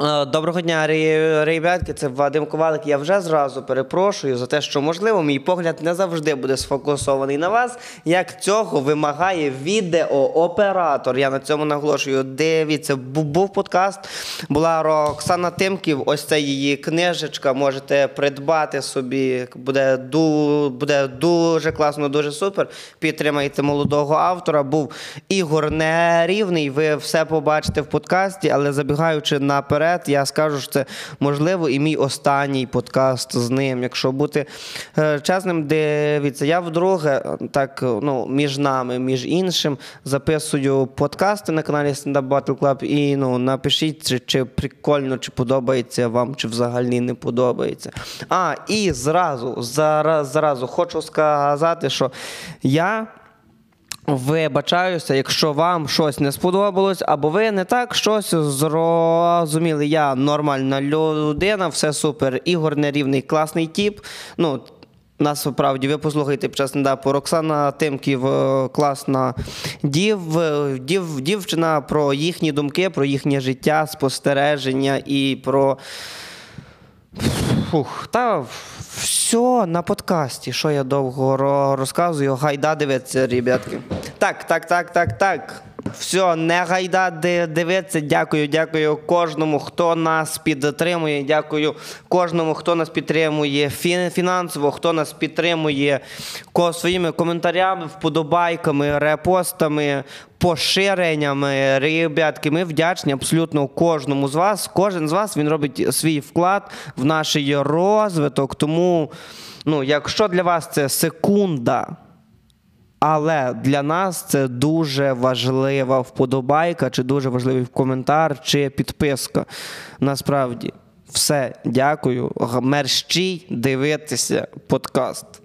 Е, доброго дня, ребятки. Це Вадим Ковалик. Я вже зразу перепрошую за те, що можливо мій погляд не завжди буде сфокусований на вас. Як цього вимагає відеооператор. Я на цьому наголошую. Дивіться, був подкаст. Була Роксана Тимків. Ось це її книжечка. Можете придбати собі. Буде ду, буде дуже класно, дуже супер. Підтримайте молодого автора. Був Ігор Нерівний. Ви все побачите в подкасті, але забігаючи наперед наперед, я скажу, що це можливо і мій останній подкаст з ним. Якщо бути е, чесним, дивіться, я вдруге так ну, між нами, між іншим, записую подкасти на каналі Stand Up Battle Club і ну, напишіть, чи, чи прикольно, чи подобається вам, чи взагалі не подобається. А, і зразу, зараз, зразу хочу сказати, що я. Вибачаюся, якщо вам щось не сподобалось, або ви не так щось зрозуміли. Я нормальна людина, все супер. Ігор нерівний, класний тіп. Ну, Насправді, ви послухайте під час стендапу Роксана Тимків, е, класна дів, дів, дівчина про їхні думки, про їхнє життя, спостереження і про. Фух, та все на подкасті. Що я довго розказую? Гайда дивиться, ребятки. Так, так, так, так, так. Все, не гайда дивиться. Дякую, дякую кожному, хто нас підтримує. Дякую кожному, хто нас підтримує фінансово, хто нас підтримує своїми коментарями, вподобайками, репостами, поширеннями. Ребятки, ми вдячні абсолютно кожному з вас. Кожен з вас він робить свій вклад в наш розвиток. Тому, ну, якщо для вас це секунда. Але для нас це дуже важлива вподобайка, чи дуже важливий коментар, чи підписка. Насправді, все, дякую. Мерщій дивитися подкаст.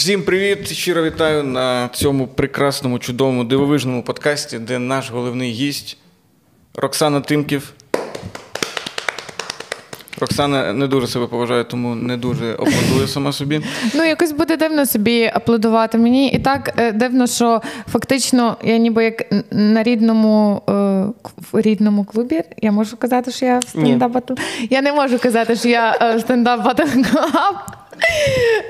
Всім привіт! Щиро вітаю на цьому прекрасному, чудовому, дивовижному подкасті, де наш головний гість Роксана Тимків. Роксана не дуже себе поважає, тому не дуже аплодує сама собі. Ну, якось буде дивно собі аплодувати. Мені і так е, дивно, що фактично я ніби як на рідному е, в рідному клубі. Я можу казати, що я в Stand Up Battle. Я не можу казати, що я е, Stand Up Battle Club.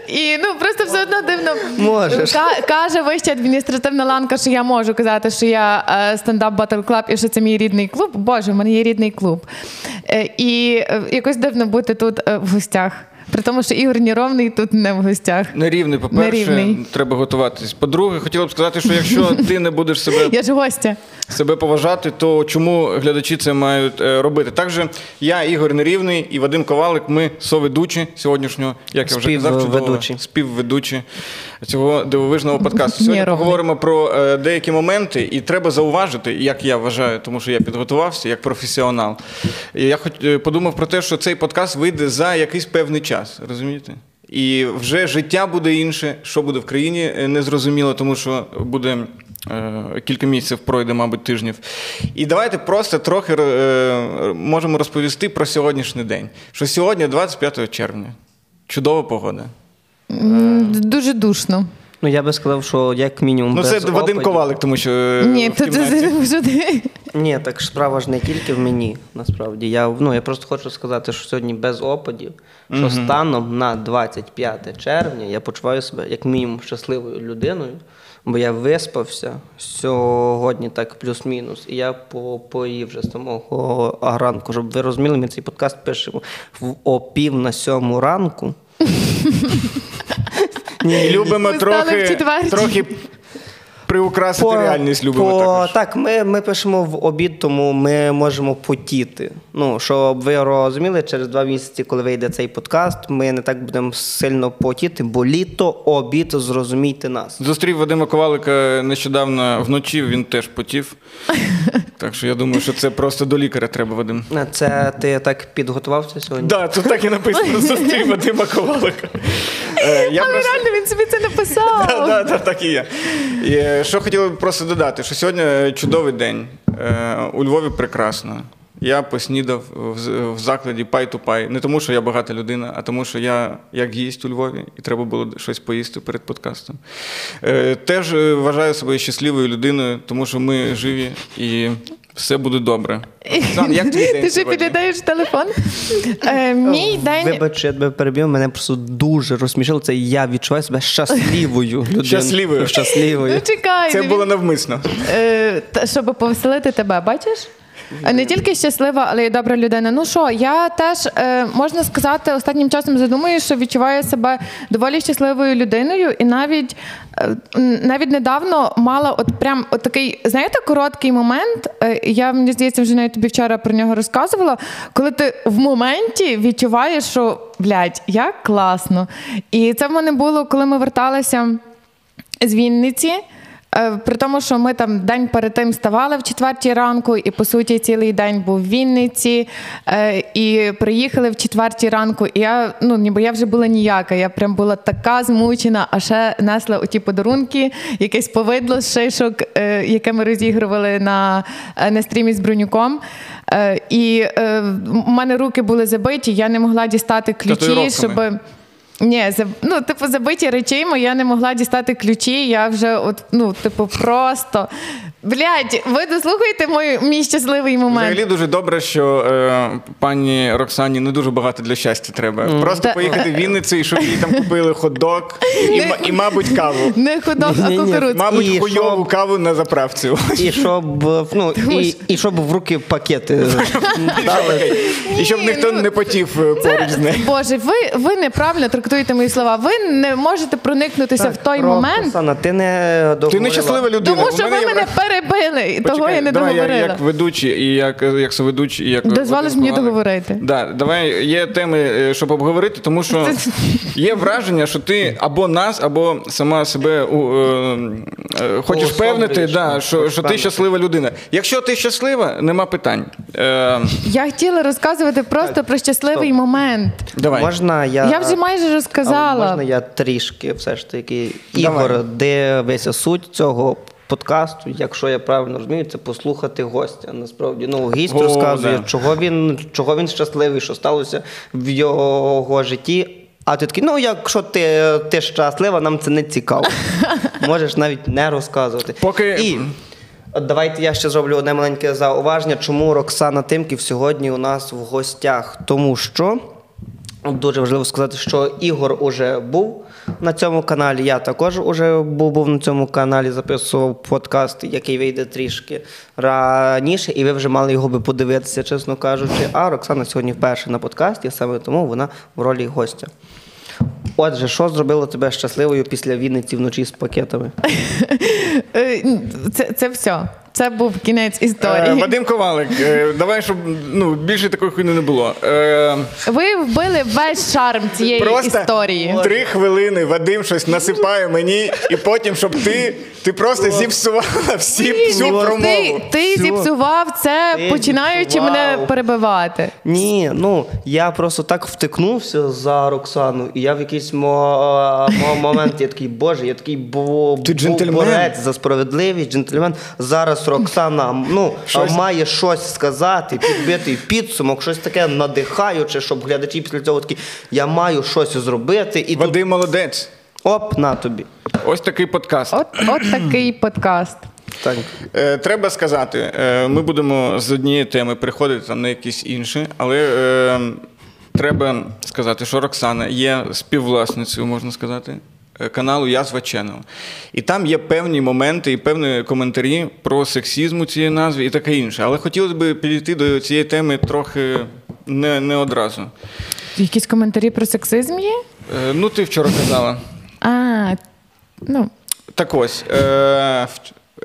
І ну просто все одно дивно Можеш. каже вища адміністративна ланка, що я можу казати, що я Stand Up Battle Club і що це мій рідний клуб. Боже, в мене є рідний клуб. Е, і е, якось дивно бути тут е, в гостях. При тому, що Ігор Ніровний тут не в гостях. Нерівний, по-перше, Нерівний. треба готуватись. По-друге, хотіла б сказати, що якщо ти не будеш себе Я ж гостя. себе поважати, то чому глядачі це мають робити? Також я, Ігор Нерівний і Вадим Ковалик, ми соведучі сьогоднішнього, як я вже казав, чудово, співведучі цього дивовижного подкасту. Сьогодні поговоримо про деякі моменти, і треба зауважити, як я вважаю, тому що я підготувався як професіонал. І Я хоч подумав про те, що цей подкаст вийде за якийсь певний час час, розумієте? І вже життя буде інше, що буде в країні, е, незрозуміло, тому що буде е, кілька місяців пройде, мабуть, тижнів. І давайте просто трохи е, можемо розповісти про сьогоднішній день. Що сьогодні, 25 червня, чудова погода. Дуже душно. Ну, я би сказав, що як мінімум. Ну, без це Вадим Ковалик, тому що. Е, Ні, в то це Ні, так справа ж не тільки в мені, насправді. Я ну, я просто хочу сказати, що сьогодні без опадів, що угу. станом на 25 червня я почуваю себе як мінімум щасливою людиною, бо я виспався сьогодні, так плюс-мінус, і я поїв вже з самого ранку. Щоб ви розуміли, ми цей подкаст пишемо в опів на сьому ранку. Ні, любимо трохи трохи приукрасити по, реальність любимо по, також. Так, ми ми пишемо в обід, тому ми можемо потіти. Ну, Щоб ви розуміли, через два місяці, коли вийде цей подкаст, ми не так будемо сильно потіти, бо літо, обід, зрозумійте нас. Зустрів Вадима Ковалика нещодавно вночі, він теж потів. Так що я думаю, що це просто до лікаря треба, Вадим. Це ти так підготувався сьогодні? Так, да, тут так і написано зустрів Вадима Ковалика. Е, Але реально він собі це написав. Да, так і є. Е, що хотів би просто додати, що сьогодні чудовий день. Е, У Львові прекрасно. Я поснідав в, закладі пай ту пай. Не тому, що я багата людина, а тому, що я як гість у Львові, і треба було щось поїсти перед подкастом. Е, Теж е, вважаю себе щасливою людиною, тому що ми живі і все буде добре. Оксан, як твій день Ти ж сьогодні? підглядаєш телефон? Е, Мій день. Вибач, я тебе перебив, мене просто дуже розсмішило. Це я відчуваю себе щасливою людиною. Щасливою. Щасливою. Ну, чекай, Це було навмисно. Е, та- щоб повеселити тебе, бачиш? А Не тільки щаслива, але й добра людина. Ну що, я теж е, можна сказати, останнім часом задумую, що відчуваю себе доволі щасливою людиною, і навіть е, навіть недавно мала от прям от такий, знаєте, короткий момент. е, я мені здається, вже навіть тобі вчора про нього розказувала. Коли ти в моменті відчуваєш, що блядь, як класно. І це в мене було, коли ми верталися з Вінниці. Е, При тому, що ми там день перед тим ставали в четвертій ранку, і по суті цілий день був в Вінниці, е, і приїхали в четвертій ранку. І я ну ніби я вже була ніяка. Я прям була така змучена, а ще несла оті подарунки, якесь повидло з шишок, е, яке ми розігрували на, на стрімі з бронюком. І в мене руки були забиті, я не могла дістати ключі, щоб. Ні, ну, типу, забиті речима, я не могла дістати ключі. Я вже, от, ну, типу, просто. Блядь, ви дослухайте мій, мій щасливий момент. Взагалі дуже добре, що е, пані Роксані не дуже багато для щастя треба. Просто Та- поїхати в Вінницю і щоб їй там купили хот-дог і, ма- і, мабуть, каву. Не ходок, а кукурудзу. Мабуть, І хуйову щоб- каву на заправці. І щоб, ну, і, і щоб в руки пакети дали. І щоб Ні, ніхто ну, не потів е, поруч з нею. Боже, ви, ви неправильно трактуєте мої слова. Ви не можете проникнутися в той момент, Оксана, ти не Ти не щаслива людина. тому що ви мене перебили, і того я не давай договорила. Я, як ведучий і як, як соведучий, і як Дозволиш мені договорити? Да, давай є теми, е, щоб обговорити, тому що є враження, що ти або нас, або сама себе у, е, е, хочеш певнити, да, що, що ти щаслива людина. Якщо ти щаслива, нема питань. Е, Я хотіла розказувати просто про щасливий Стоп. момент. давай. Можна я... Я вже майже Але розказала. Можна я трішки все ж таки. Давай. Ігор, де весь суть цього подкасту, якщо я правильно розумію, це послухати гостя. Насправді, ну, гість О, розказує, да. чого він, чого він щасливий, що сталося в його житті. А ти такий, ну якщо ти, ти щаслива, нам це не цікаво. Можеш навіть не розказувати. Поки- І давайте я ще зроблю одне маленьке зауваження, чому Роксана Тимків сьогодні у нас в гостях. Тому що Дуже важливо сказати, що Ігор уже був на цьому каналі. Я також уже був, був на цьому каналі, записував подкаст, який вийде трішки раніше, і ви вже мали його би подивитися, чесно кажучи. А Роксана сьогодні вперше на подкасті, саме тому вона в ролі гостя. Отже, що зробило тебе щасливою після Вінниці вночі з пакетами? Е, Це, це все. Це був кінець Е, історії. Вадим Ковалик, е, давай, щоб ну, більше такої хуйни не було. Е, Ви вбили весь шарм цієї Просто історії. три хвилини Вадим щось насипає мені, і потім, щоб ти, ти просто зіпсувала всі, всю Ти, промову. ти Всю. зіпсував це, Ти починаючи зіпсував. мене перебивати. Ні, ну я просто так втикнувся за Роксану, і я в якийсь мо- мо- момент я такий, боже, я такий бо, Ти був джентльмен. борець за справедливість, джентльмен. Зараз Роксана ну, Щось- має щось сказати, підбити підсумок, щось таке надихаюче, щоб глядачі після цього такі, я маю щось зробити, і тут молодець. оп, на тобі. Ось такий подкаст. От, от такий подкаст. Так. Е, треба сказати, е, ми будемо з однієї теми переходити там на якісь інші, але е, треба сказати, що Роксана є співвласницею, можна сказати. Е, Каналу Язва Channel. І там є певні моменти і певні коментарі про сексізм у цій назві і таке інше. Але хотілося б підійти до цієї теми трохи не, не одразу. Якісь коментарі про сексизм є? Е, ну, ти вчора казала. А, ну, Так ось, е,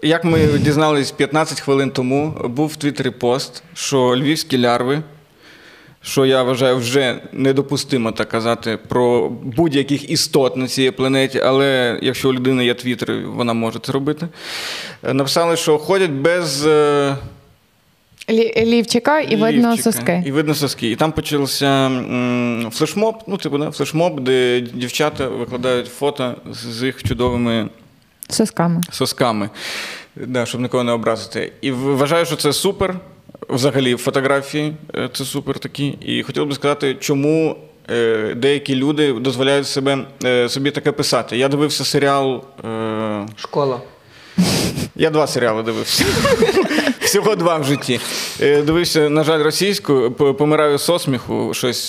як ми дізнались 15 хвилин тому, був в Твіттері пост, що львівські лярви, що я вважаю вже недопустимо так казати про будь-яких істот на цій планеті, але якщо у людини є твіттер, вона може це робити. е, Написали, що ходять без е, Лівчика і видно соски. І видно соски. І там почався флешмоб, ну, типу, да, флешмоб, де дівчата викладають фото з їх чудовими Сосками. сосками, да, щоб нікого не образити. І вважаю, що це супер. Взагалі, фотографії е, це супер такі. І хотів би сказати, чому е, деякі люди дозволяють себе, е, собі таке писати. Я дивився серіал. Е, Школа. я два серіали дивився. Всього два в житті. Дивився, на жаль, російську, помираю со сміху. Щось.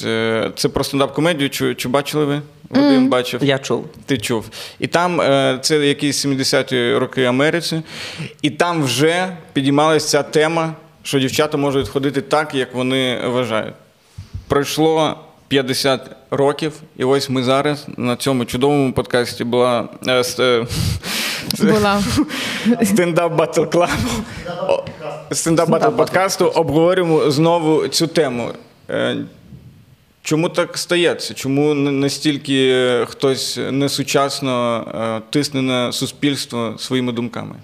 Це про стендап-комедію. Чи, чи бачили ви? Вадим бачив. Я чув. Ти чув. І там це якісь 70-ті роки Америці, і там вже підіймалася ця тема, дівчата можуть ходити так, як вони вважають. Пройшло 50 років, і ось ми зараз на цьому чудовому подкасті була е, е, Була. Stand Up Battle Club у. Stand Up Battle подкасту обговорюємо знову цю тему. Е, Чому так стається? Чому настільки хтось несучасно тисне на суспільство своїми думками?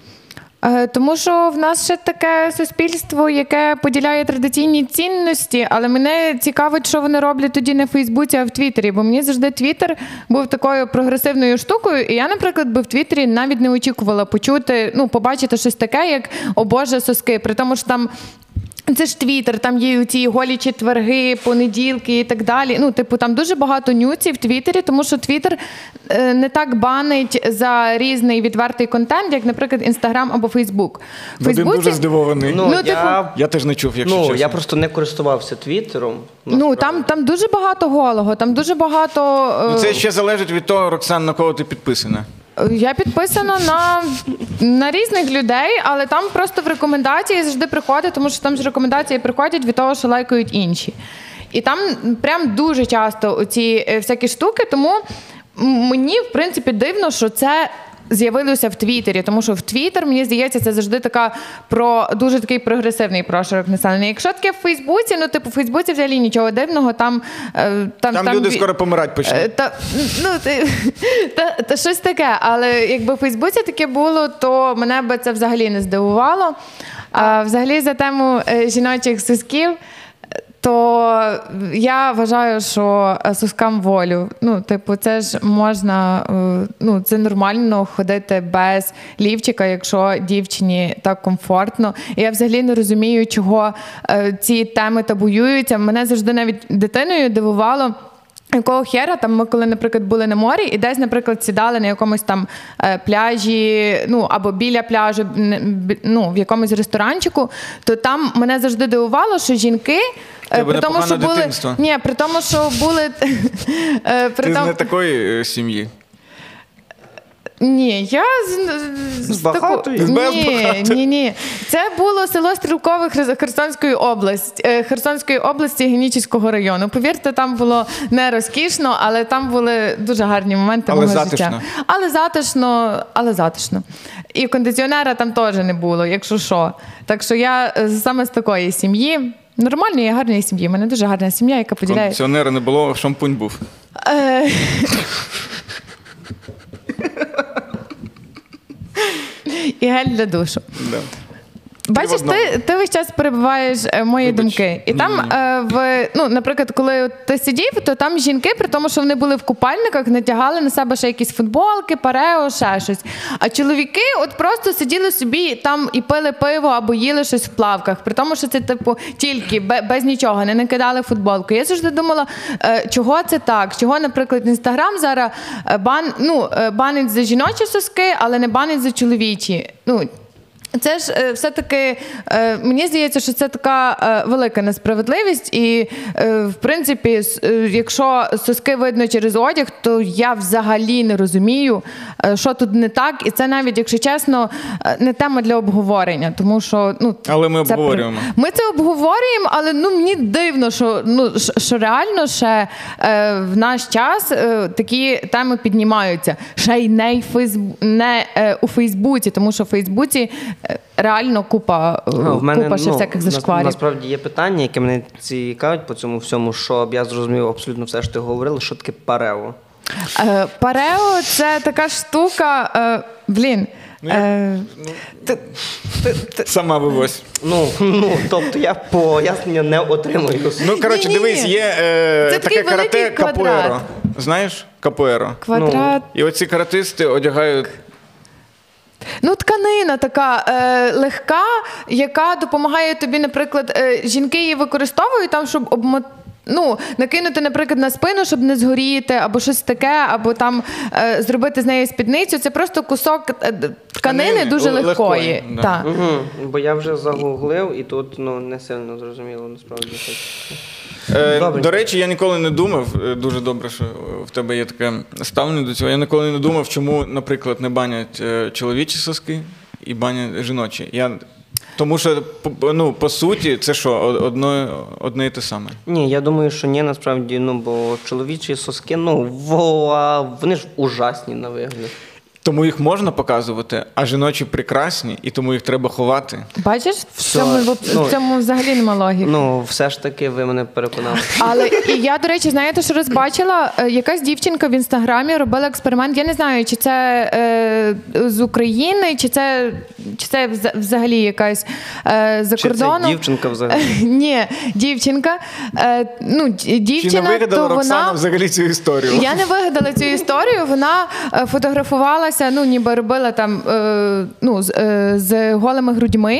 Е, Тому що в нас ще таке суспільство, яке поділяє традиційні цінності, але мене цікавить, що вони роблять тоді не в Фейсбуці, а в Твіттері. Бо мені завжди Твіттер був такою прогресивною штукою, і я, наприклад, би в Твіттері навіть не очікувала почути, ну, побачити щось таке, як о Боже, соски. При тому, що там. Це ж твіттер, там є ці голі четверги, понеділки і так далі. Ну, типу, там дуже багато нюців в Твіттері, тому що Твіттер е, не так банить за різний відвертий контент, як, наприклад, Інстаграм або Фейсбук. В Вадим дуже здивований. Ну, Ну, я, типу- Я теж не чув, якщо ну, чесно. я просто не користувався Твіттером. Ну там, там дуже багато голого, там дуже багато. е, Ну, це ще залежить від того, Роксан, на кого ти підписана. Я підписана на, на різних людей, але там просто в рекомендації завжди приходить, тому що там ж рекомендації приходять від того, що лайкають інші. І там прям дуже часто ці всякі штуки, тому мені, в принципі, дивно, що це. З'явилося в Твіттері, тому що в Твіттер, мені здається, це завжди така про дуже такий прогресивний прошарок населення. Якщо таке в Фейсбуці, ну типу в Фейсбуці взагалі нічого дивного, там е, там, Там, люди ві- скоро помирати Е, почнуть. Та, ну, ти, та, та щось таке, але якби в Фейсбуці таке було, то мене би це взагалі не здивувало. А взагалі за тему е, жіночих сосків, то я вважаю, що сускам волю. Ну, типу, це ж можна, е, ну, це нормально ходити без лівчика, якщо дівчині так комфортно. І я взагалі не розумію, чого е, ці теми табуюються. Мене завжди навіть дитиною дивувало. Якого хера там ми, коли, наприклад, були на морі, і десь, наприклад, сідали на якомусь там е, пляжі, ну або біля пляжу, ну в якомусь ресторанчику, то там мене завжди дивувало, що жінки. е, При тому, що були ні, при тому, що були е, Ти з не такої сім'ї. Ні, я з, З багатої? таку- ні, ні, ні. Це було село Стрілкове Херсонської області, е, Херсонської області Генічеського району. Повірте, там було не розкішно, але там були дуже гарні моменти Але мого затишно. життя. Але затишно, але затишно. І кондиціонера там теж не було, якщо що. Так що я е, саме з такої сім'ї. Нормальної, гарної сім'ї. У мене дуже гарна сім'я, яка поділяє. Кондиціонера не було, шампунь був. І гель для душу. Да. Бачиш, ти, ти весь час перебуваєш е, мої Вибач. думки. І Ні, там ні, ні. е, в ну, наприклад, коли ти сидів, то там жінки, при тому, що вони були в купальниках, натягали на себе ще якісь футболки, парео, ще щось. А чоловіки от просто сиділи собі там і пили пиво або їли щось в плавках. При тому, що це типу тільки бе- без нічого, не накидали футболку. Я завжди думала, е, чого це так? Чого, наприклад, інстаграм зараз бан, ну, банить за жіночі соски, але не банить за чоловічі. Ну, це ж е, все-таки е, мені здається, що це така е, велика несправедливість, і в принципі, якщо соски видно через одяг, то я взагалі не розумію, що тут не так, і це навіть, якщо чесно, не тема для обговорення, тому що ну Але ми це при- обговорюємо. Ми це обговорюємо, але ну мені дивно, що ну що реально ще в наш час такі теми піднімаються. Ще й не, й Фейсбу... не у Фейсбуці, тому що в Фейсбуці реально купа, А, в мене, купа ще ну, всяких зашкварів. Насправді є питання, яке мене цікавить по цьому всьому, щоб я зрозумів абсолютно все, що ти говорила, що таке парео. Е, Парео це така штука. Е, блін. Ну, Е, ти- Сама вивозь. Ну, ну, тобто я пояснення не отримую. Ну, коротше, Ні-ні-ні. дивись, є е, Це таке карате капуеро. Знаєш? Капуеро. Квадрат. І оці каратисти одягають. Ну, тканина така е, легка, яка допомагає тобі, наприклад, е, жінки її використовують там, щоб обмо... Ну, накинути, наприклад, на спину, щоб не згоріти, або щось таке, або там е, зробити з неї спідницю. Це просто кусок е, тканини Тканини, дуже легкої, легкої. да. Так. Угу. Бо я вже загуглив, і тут ну, не сильно зрозуміло насправді. Е, Добре. до речі, я ніколи не думав, е, дуже добре, що в тебе є таке ставлення до цього. Я ніколи не думав, чому, наприклад, не банять е, чоловічі соски і банять жіночі. Я... Тому що, ну, по суті, це що, одно, одне і те саме. Ні, я думаю, що ні, насправді, ну, бо чоловічі соски, ну, во- вони ж ужасні на вигляд. Тому їх можна показувати, а жіночі прекрасні, і тому їх треба ховати. Бачиш, в цьому, в ну, цьому взагалі нема логіки. Ну, все ж таки, ви мене переконали. Але і я, до речі, знаєте, що розбачила? Е, Якась дівчинка в інстаграмі робила експеримент. Я не знаю, чи це е, з України, чи це, чи це взагалі якась е, за Чи це кордону. дівчинка взагалі? Ні, дівчинка. Е, ну, д- Чи не вигадала то Роксана вона. взагалі цю історію? Я не вигадала цю історію. Вона е, фотографувалася, ну ніби робила там е, ну, з, е, з голими грудьми.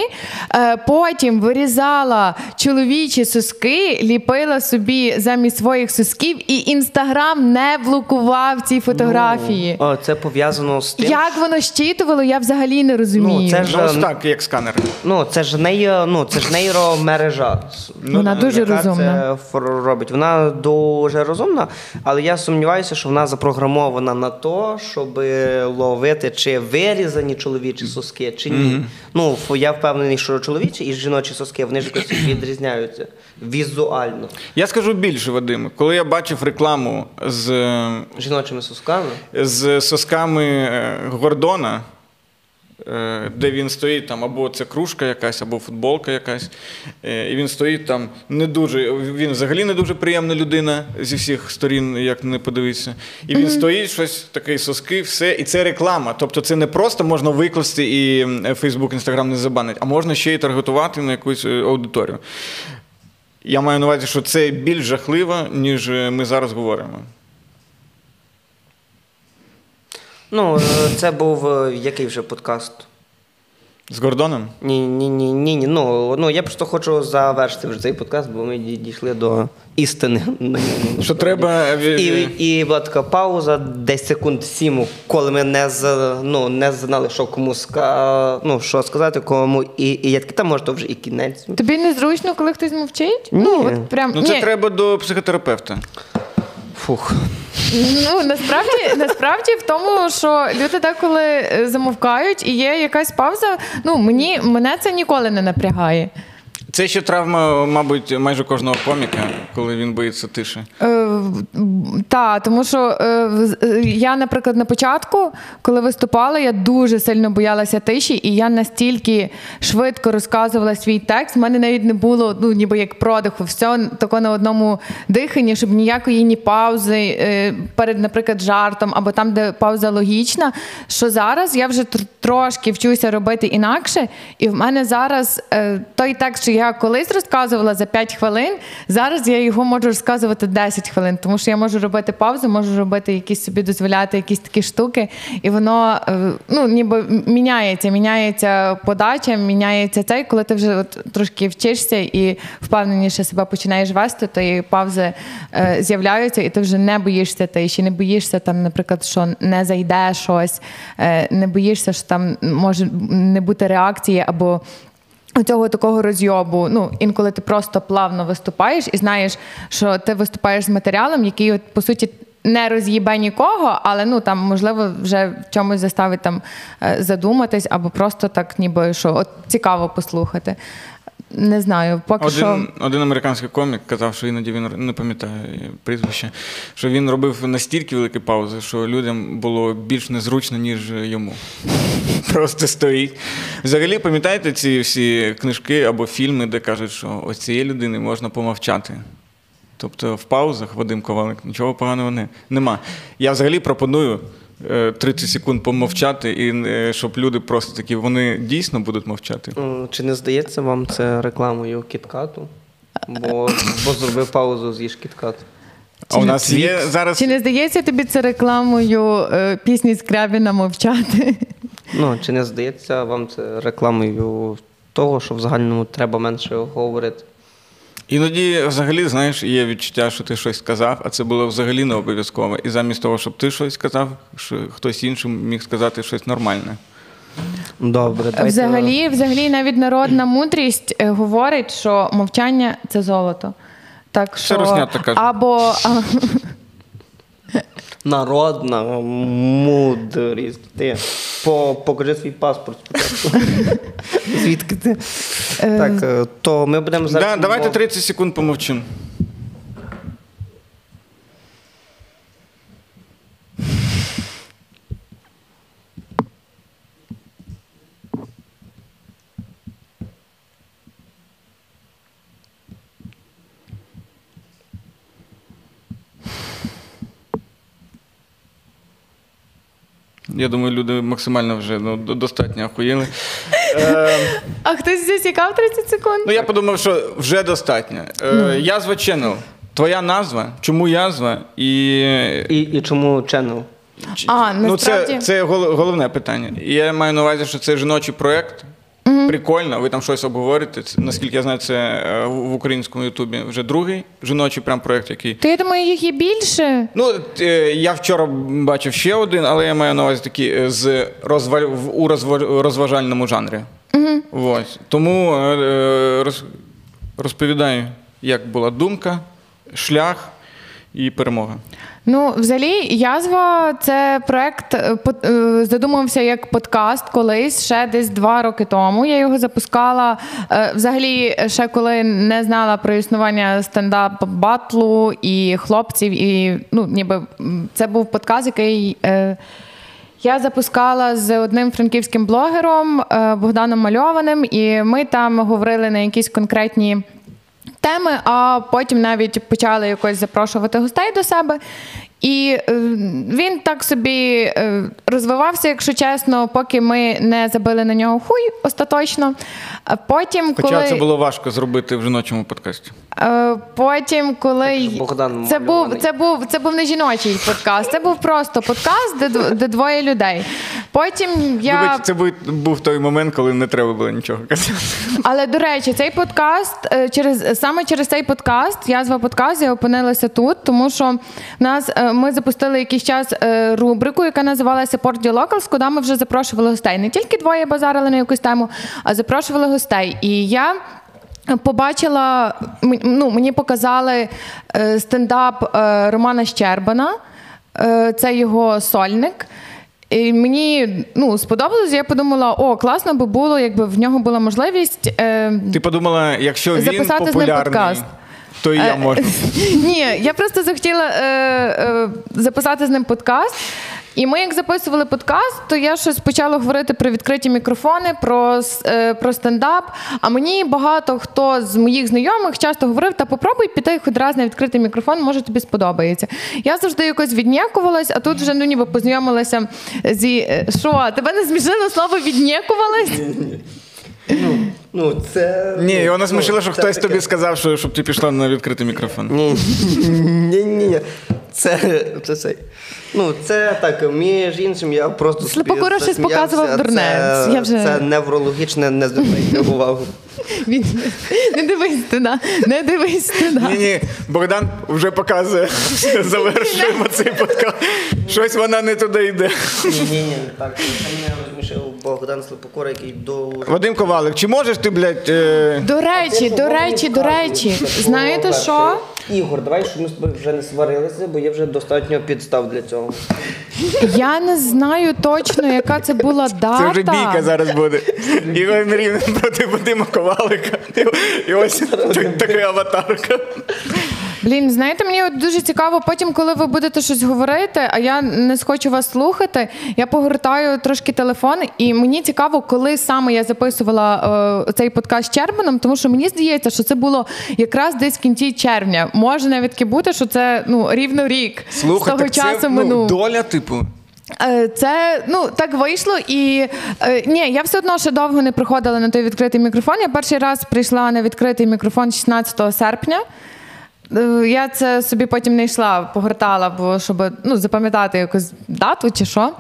Е, потім вирізала чоловічі соски, ліпила собі замість своїх сосків, і інстаграм не блокував ці фотографії. О, це пов'язано з тим. Як воно щитувало, я взагалі не розумію. Ну, це ж- Ну, ось так, як сканер. Ну, це ж нейро, ну, це ж нейромережа. Вона дуже яка розумна. Це робить. Вона дуже розумна, але я сумніваюся, що вона запрограмована на то, щоб ловити чи вирізані чоловічі соски, чи ні. Ну, я впевнений, що чоловічі і жіночі соски вони ж якось відрізняються візуально. Я скажу більше, Вадим. Коли я бачив рекламу з, Жіночими сосками. з сосками е, Гордона, де він стоїть там, або це кружка якась, або футболка якась. е, І він стоїть там не дуже. Він взагалі не дуже приємна людина зі всіх сторін, як не подивитися. І він стоїть, щось такий соски, все, і це реклама. Тобто це не просто можна викласти і Фейсбук, Інстаграм не забанить, а можна ще й таргетувати на якусь е, аудиторію. Я маю на увазі, що це більш жахливо, ніж е, ми зараз говоримо. Ну, е, це був е, який вже подкаст? З Гордоном? Ні, ні, ні, ні, ні. Ну, ну я просто хочу завершити вже цей подкаст, бо ми дійшли до істини. Що треба. е, І, і була така пауза, десь секунд сім, коли ми не з, ну, не знали, що кому ска, ну, що сказати, кому і, і я такий, та може, то вже і кінець. Тобі незручно, коли хтось мовчить? Ні. Ну, от прям, Ну, це ні. треба до психотерапевта. Фух. Ну насправді, насправді в тому, що люди деколи е, замовкають і є якась пауза. Ну мені мене це ніколи не напрягає. Це ще травма, мабуть, майже кожного коміка, коли він боїться тиші. Е, та, тому що е, е, я, наприклад, на початку, коли виступала, я дуже сильно боялася тиші, і я настільки швидко розказувала свій текст. в мене навіть не було ну, ніби як продиху, все тако на одному диханні, щоб ніякої ні паузи е, перед, наприклад, жартом, або там, де пауза логічна. Що зараз я вже тр- трошки вчуся робити інакше, і в мене зараз е, той текст, що я колись розказувала за 5 хвилин, зараз я його можу розказувати 10 хвилин, тому що я можу робити паузу, можу робити якісь собі дозволяти якісь такі штуки, і воно е, ну, ніби міняється, міняється подача, міняється цей, коли ти вже от трошки вчишся і впевненіше себе починаєш вести, то і паузи е, з'являються, і ти вже не боїшся тиші, не боїшся там, наприклад, що не зайде щось, е, не боїшся, що там може не бути реакції або. Цього такого розйобу. Ну, інколи ти просто плавно виступаєш і знаєш, що ти виступаєш з матеріалом, який, от, по суті, не роз'їбе нікого, але ну там можливо вже в чомусь заставить там е, задуматись, або просто так, ніби що от цікаво послухати. Не знаю, поки що. Один, один американський комік казав, що іноді він не пам'ятаю прізвище, що він робив настільки великі паузи, що людям було більш незручно, ніж йому. Просто стоїть. Взагалі, пам'ятаєте ці всі книжки або фільми, де кажуть, що ось цієї людини можна помовчати. Тобто в паузах Вадим Ковалик нічого поганого не, нема. Я взагалі пропоную 30 секунд помовчати, і щоб люди просто такі, вони дійсно будуть мовчати. Чи не здається вам це рекламою KitKat у? Бо, бо зробив паузу з'їж KitKat. А у нас є зараз. Чи не здається тобі це рекламою е, пісні Скрябіна мовчати? Ну, чи не здається вам це рекламою того, що в загальному треба менше говорити? Іноді, взагалі, знаєш, є відчуття, що ти щось сказав, а це було взагалі не обов'язково. І замість того, щоб ти щось сказав, що хтось інший міг сказати щось нормальне. Добре, дайте... Взагалі, взагалі, навіть народна мудрість е, говорить, що мовчання це золото. Так що Роснята каже. або Народна мудрість. Ти по, покажи свій паспорт спочатку. Звідки ти? Так, е, то ми будемо зараз. Да, давайте 30 секунд помовчимо. Я думаю, люди максимально вже ну, достатньо охуїли. Е... А хтось засікав 30 секунд? Ну, я подумав, що вже достатньо. Е, Язва Channel. Твоя назва, чому язва і. І, і чому Channel? А, ну, це, це головне питання. Я маю на увазі, що це жіночий проєкт. Mm-hmm. Прикольно, ви там щось обговорите. Наскільки я знаю, це е, в українському Ютубі вже другий жіночий прям проєкт, який. То я думаю, їх є більше. Ну, е, я вчора бачив ще один, але я маю на увазі такі е, з розва... у розважальному жанрі. Mm-hmm. Ось. Тому роз... розповідаю, як була думка, шлях і перемога. Ну, взагалі, язва це проект е, задумався як подкаст колись ще десь два роки тому. Я його запускала е, взагалі, ще коли не знала про існування стендап батлу і хлопців. І ну, ніби це був подкаст, який. Е, я запускала з одним франківським блогером Богданом Мальованим, і ми там говорили на якісь конкретні теми, а потім навіть почали якось запрошувати гостей до себе. І е, він так собі е, розвивався, якщо чесно, поки ми не забили на нього хуй остаточно. Потім, Хоча коли... це було важко зробити в жіночому подкасті. Е, потім, коли Богдан це був це був це був не жіночий подкаст, це був просто подкаст, де де двоє людей. Потім я це був, був той момент, коли не треба було нічого казати. Але до речі, цей подкаст через саме через цей подкаст, язва подкаст, я опинилася тут, тому що в нас ми запустили якийсь час е, рубрику, яка називалася Port Locals, куди ми вже запрошували гостей. Не тільки двоє базарили на якусь тему, а запрошували гостей. І я. Побачила, ну, мені показали е, стендап е, Романа Щербана, це його сольник. І Мені ну, сподобалось, я подумала, о, класно би було, якби в нього була можливість. Ти подумала, якщо він записати популярний... з ним подкаст то і я е, можу. Ні, я просто захотіла е, е, записати з ним подкаст. І ми, як записували подкаст, то я щось почала говорити про відкриті мікрофони, про е, про стендап. А мені багато хто з моїх знайомих часто говорив: та попробуй піти хоч раз на відкритий мікрофон, може тобі сподобається. Я завжди якось віднякувалась, а тут вже ну ніби познайомилася зі що, тебе не змішило слово віднякувалась? Ну, ну, це... Ні, вона смішила, що хтось таке... тобі сказав, що, щоб ти пішла на відкритий мікрофон. Ні, ні, ні. Це, це, це, ну, це так, між іншим, я просто Слепокора щось показував дурне. Це, вже... це неврологічне, не звертайте увагу. Він... Не дивись туди, не дивись туди. Ні, ні, Богдан вже показує, завершуємо цей подкаст. Щось вона не туди йде. Ні, ні, ні, так, мене Богдан Слепокура, який до... Вадим Ковалик, чи можеш ти, блядь... Е... До речі, до речі, до речі, знаєте що? Ігор, давай, щоб ми з тобою вже не сварилися, бо є вже достатньо підстав для цього. Я не знаю точно, яка це була дата. Це вже бійка зараз буде. Ігор Нерівний проти Вадима Ковалика. І ось така аватарка. Блін, знаєте, мені от дуже цікаво, потім, коли ви будете щось говорити, а я не схочу вас слухати, я погортаю трошки телефон, і мені цікаво, коли саме я записувала е, цей подкаст з Чербаном, тому що мені здається, що це було якраз десь в кінці червня. Може навіть бути, що це ну рівно рік Слухай, з того так часу це, минув. Ну, доля, типу. Е, це ну так вийшло, і е, ні, я все одно ще довго не приходила на той відкритий мікрофон. Я перший раз прийшла на відкритий мікрофон 16 серпня. Е, я це собі потім не йшла, погортала, бо щоб ну, запам'ятати якусь дату чи що.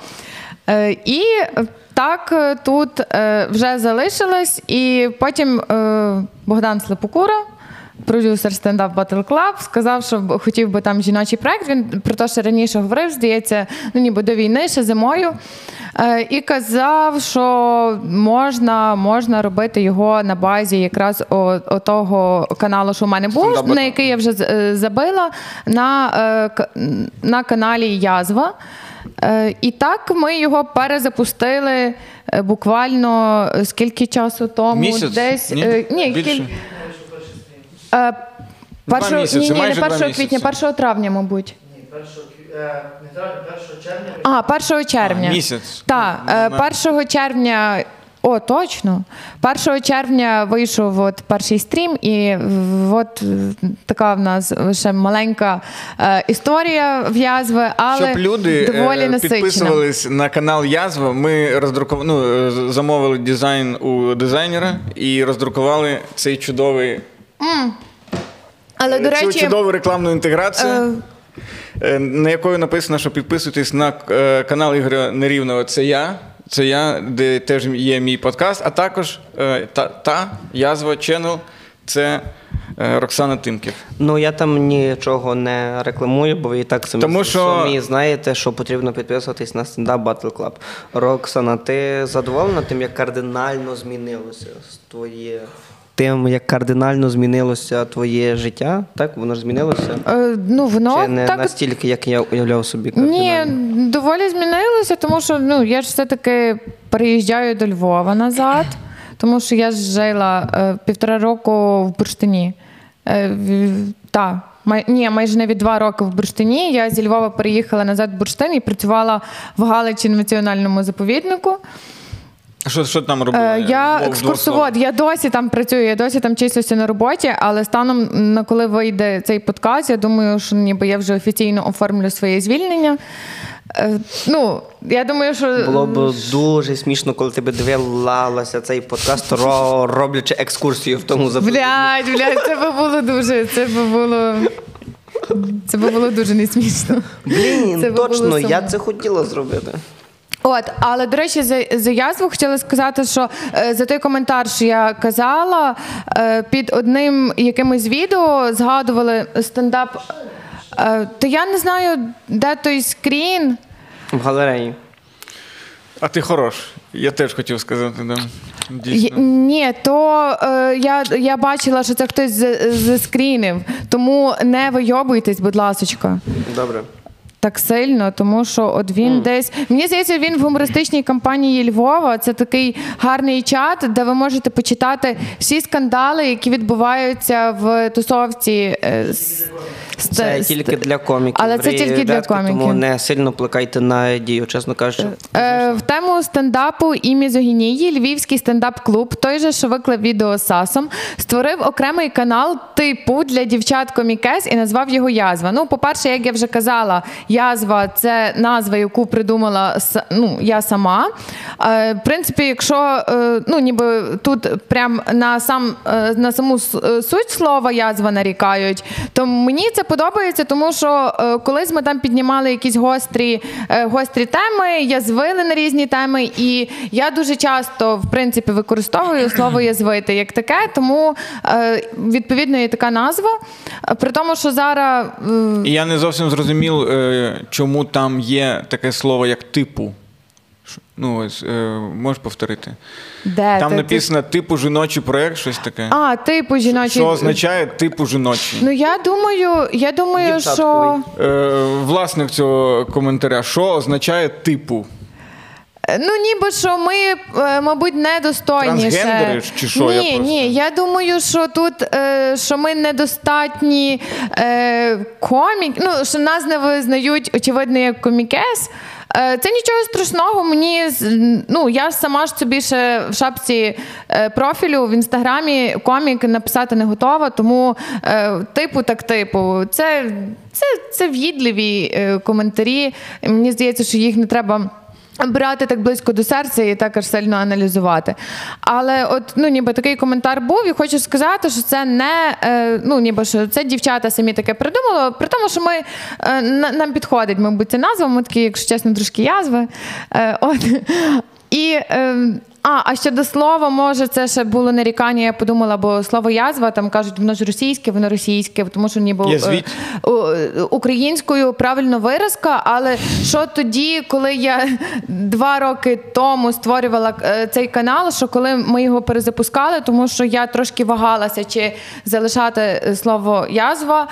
І так тут вже залишилась, і потім Богдан Слепокура продюсер стендап Battle Club, сказав, що хотів би там жіночий проект. Він про те, що раніше говорив, здається, ну ніби до війни ще зимою. Е, і казав, що можна можна робити його на базі якраз того каналу, що в мене був, на який я вже е, забила, на, е, на каналі Язва. І так ми його перезапустили буквально скільки часу тому? Місяць? Десь ні, ні кіль... Е, першого, місяці, ні, ні, майже не два 1 квітня, місяці. 1 травня, мабуть. Ні, першого е, не травня, 1 червня. А, 1 червня. А, місяць. Так, е, 1 червня. О, точно. 1 червня вийшов от перший стрім, і от така в нас ще маленька е, історія в язви, але Щоб люди доволі е, насичена. підписувались на канал Язва, ми роздрукували, ну, е, замовили дизайн у дизайнера і роздрукували цей чудовий Але, до цю речі, чудову рекламну інтеграцію, е, на якою написано, що підписуйтесь на е, канал Ігоря Нерівного. Це я. Це я, де теж є мій подкаст, а також е, та, та язва Channel – це е, Роксана Тимків. Ну я там нічого не рекламую, бо ви і так самі, Тому що- самі знаєте, що потрібно підписуватись на стендап Battle Club. Роксана, ти задоволена тим, як кардинально змінилося твоє. Тим, як кардинально змінилося твоє життя, так? Воно ж змінилося? е, ну, воно Чи не так настільки, як я уявляв собі Ні, доволі змінилося, тому що ну, я ж все-таки переїжджаю до Львова назад, тому що я ж жила е, півтора року в Бурштині. Е, в- та, май, ні, майже навіть два роки в Бурштині. Я зі Львова переїхала назад в Бурштин і працювала в Галичі національному заповіднику. Що, що там робили? Е, я екскурсовод, я досі там працюю, я досі там числюся на роботі, але станом на коли вийде цей подкаст, я думаю, що ніби я вже офіційно оформлю своє звільнення. Е, Ну, я думаю, що Було б дуже смішно, коли ти б дивилася цей подкаст, ро- роблячи екскурсію в тому заповіднику. блядь, блядь, це би було дуже. Це би було. Це би було дуже несмішно. Блін, точно, я це хотіла зробити. От, але до речі, за, за язву хотіла сказати, що е, за той коментар, що я казала, е, під одним якимось відео згадували стендап. Е, то я не знаю, де той скрін. В галереї. А ти хорош. Я теж хотів сказати, да. Є- Дійсно. Ні, то е, я, я бачила, що це хтось з- заскрінив. Тому не вийобуйтесь, будь ласочка. Добре. Так сильно, тому що от він десь мені здається, він в гумористичній кампанії Львова. Це такий гарний чат, де ви можете почитати всі скандали, які відбуваються в тусовці. Це ст- тільки для коміків. Але це тільки для коміків. Тому не сильно плекайте на дію, чесно кажучи. Е, в тему стендапу і мізогінії львівський стендап-клуб, той же, що виклав відео з Сасом, створив окремий канал типу для дівчат комікес і назвав його Язва. Ну, по-перше, як я вже казала, язва це назва, яку придумала ну, я сама. Е, в принципі, якщо е, ну, ніби тут прям на сам е, на саму суть слова язва нарікають, то мені це подобається, тому що е, колись ми там піднімали якісь гострі, е, гострі теми, язвили на різні теми, і я дуже часто в принципі використовую слово язвити як таке, тому е, відповідно є така назва. При тому, що зараз я не зовсім зрозумів, чому там є таке слово, як типу. Ну, ось, е, можеш повторити? де Там ти- написано типу жіночий проєкт, щось таке. а типу жіночий. Що означає типу жіночий? Ну я думаю, я думаю, що Е, власник цього коментаря, що означає типу? Е, Ну, ніби що ми, е, мабуть, недостойніше. Трансгендери чи що? Ні, Я просто- ні. Я думаю, що тут е, що ми недостатні е, комік. Ну, що нас не визнають, очевидно, як комікес. Е, це нічого страшного. Мені ну я сама ж собі ще в шапці е, профілю в інстаграмі комік написати не готова, тому типу так типу. Це це, це в'їдливі коментарі. Мені здається, що їх не треба. Брати так близько до серця і так аж сильно аналізувати. Але от ну ніби такий коментар був, і хочу сказати, що це не е, ну ніби що це дівчата самі таке придумали, при тому, що ми е, нам підходить, мабуть, ця назва, ми такі, якщо чесно, трошки язви. Е, от. І ем, а, а щодо слова, може, це ще було нарікання, я подумала, бо слово язва там кажуть, воно ж російське, воно російське, тому що ніби е, українською правильно виразка. Але що тоді, коли я два роки тому створювала е, цей канал, що коли ми його перезапускали, тому що я трошки вагалася, чи залишати е, слово язва,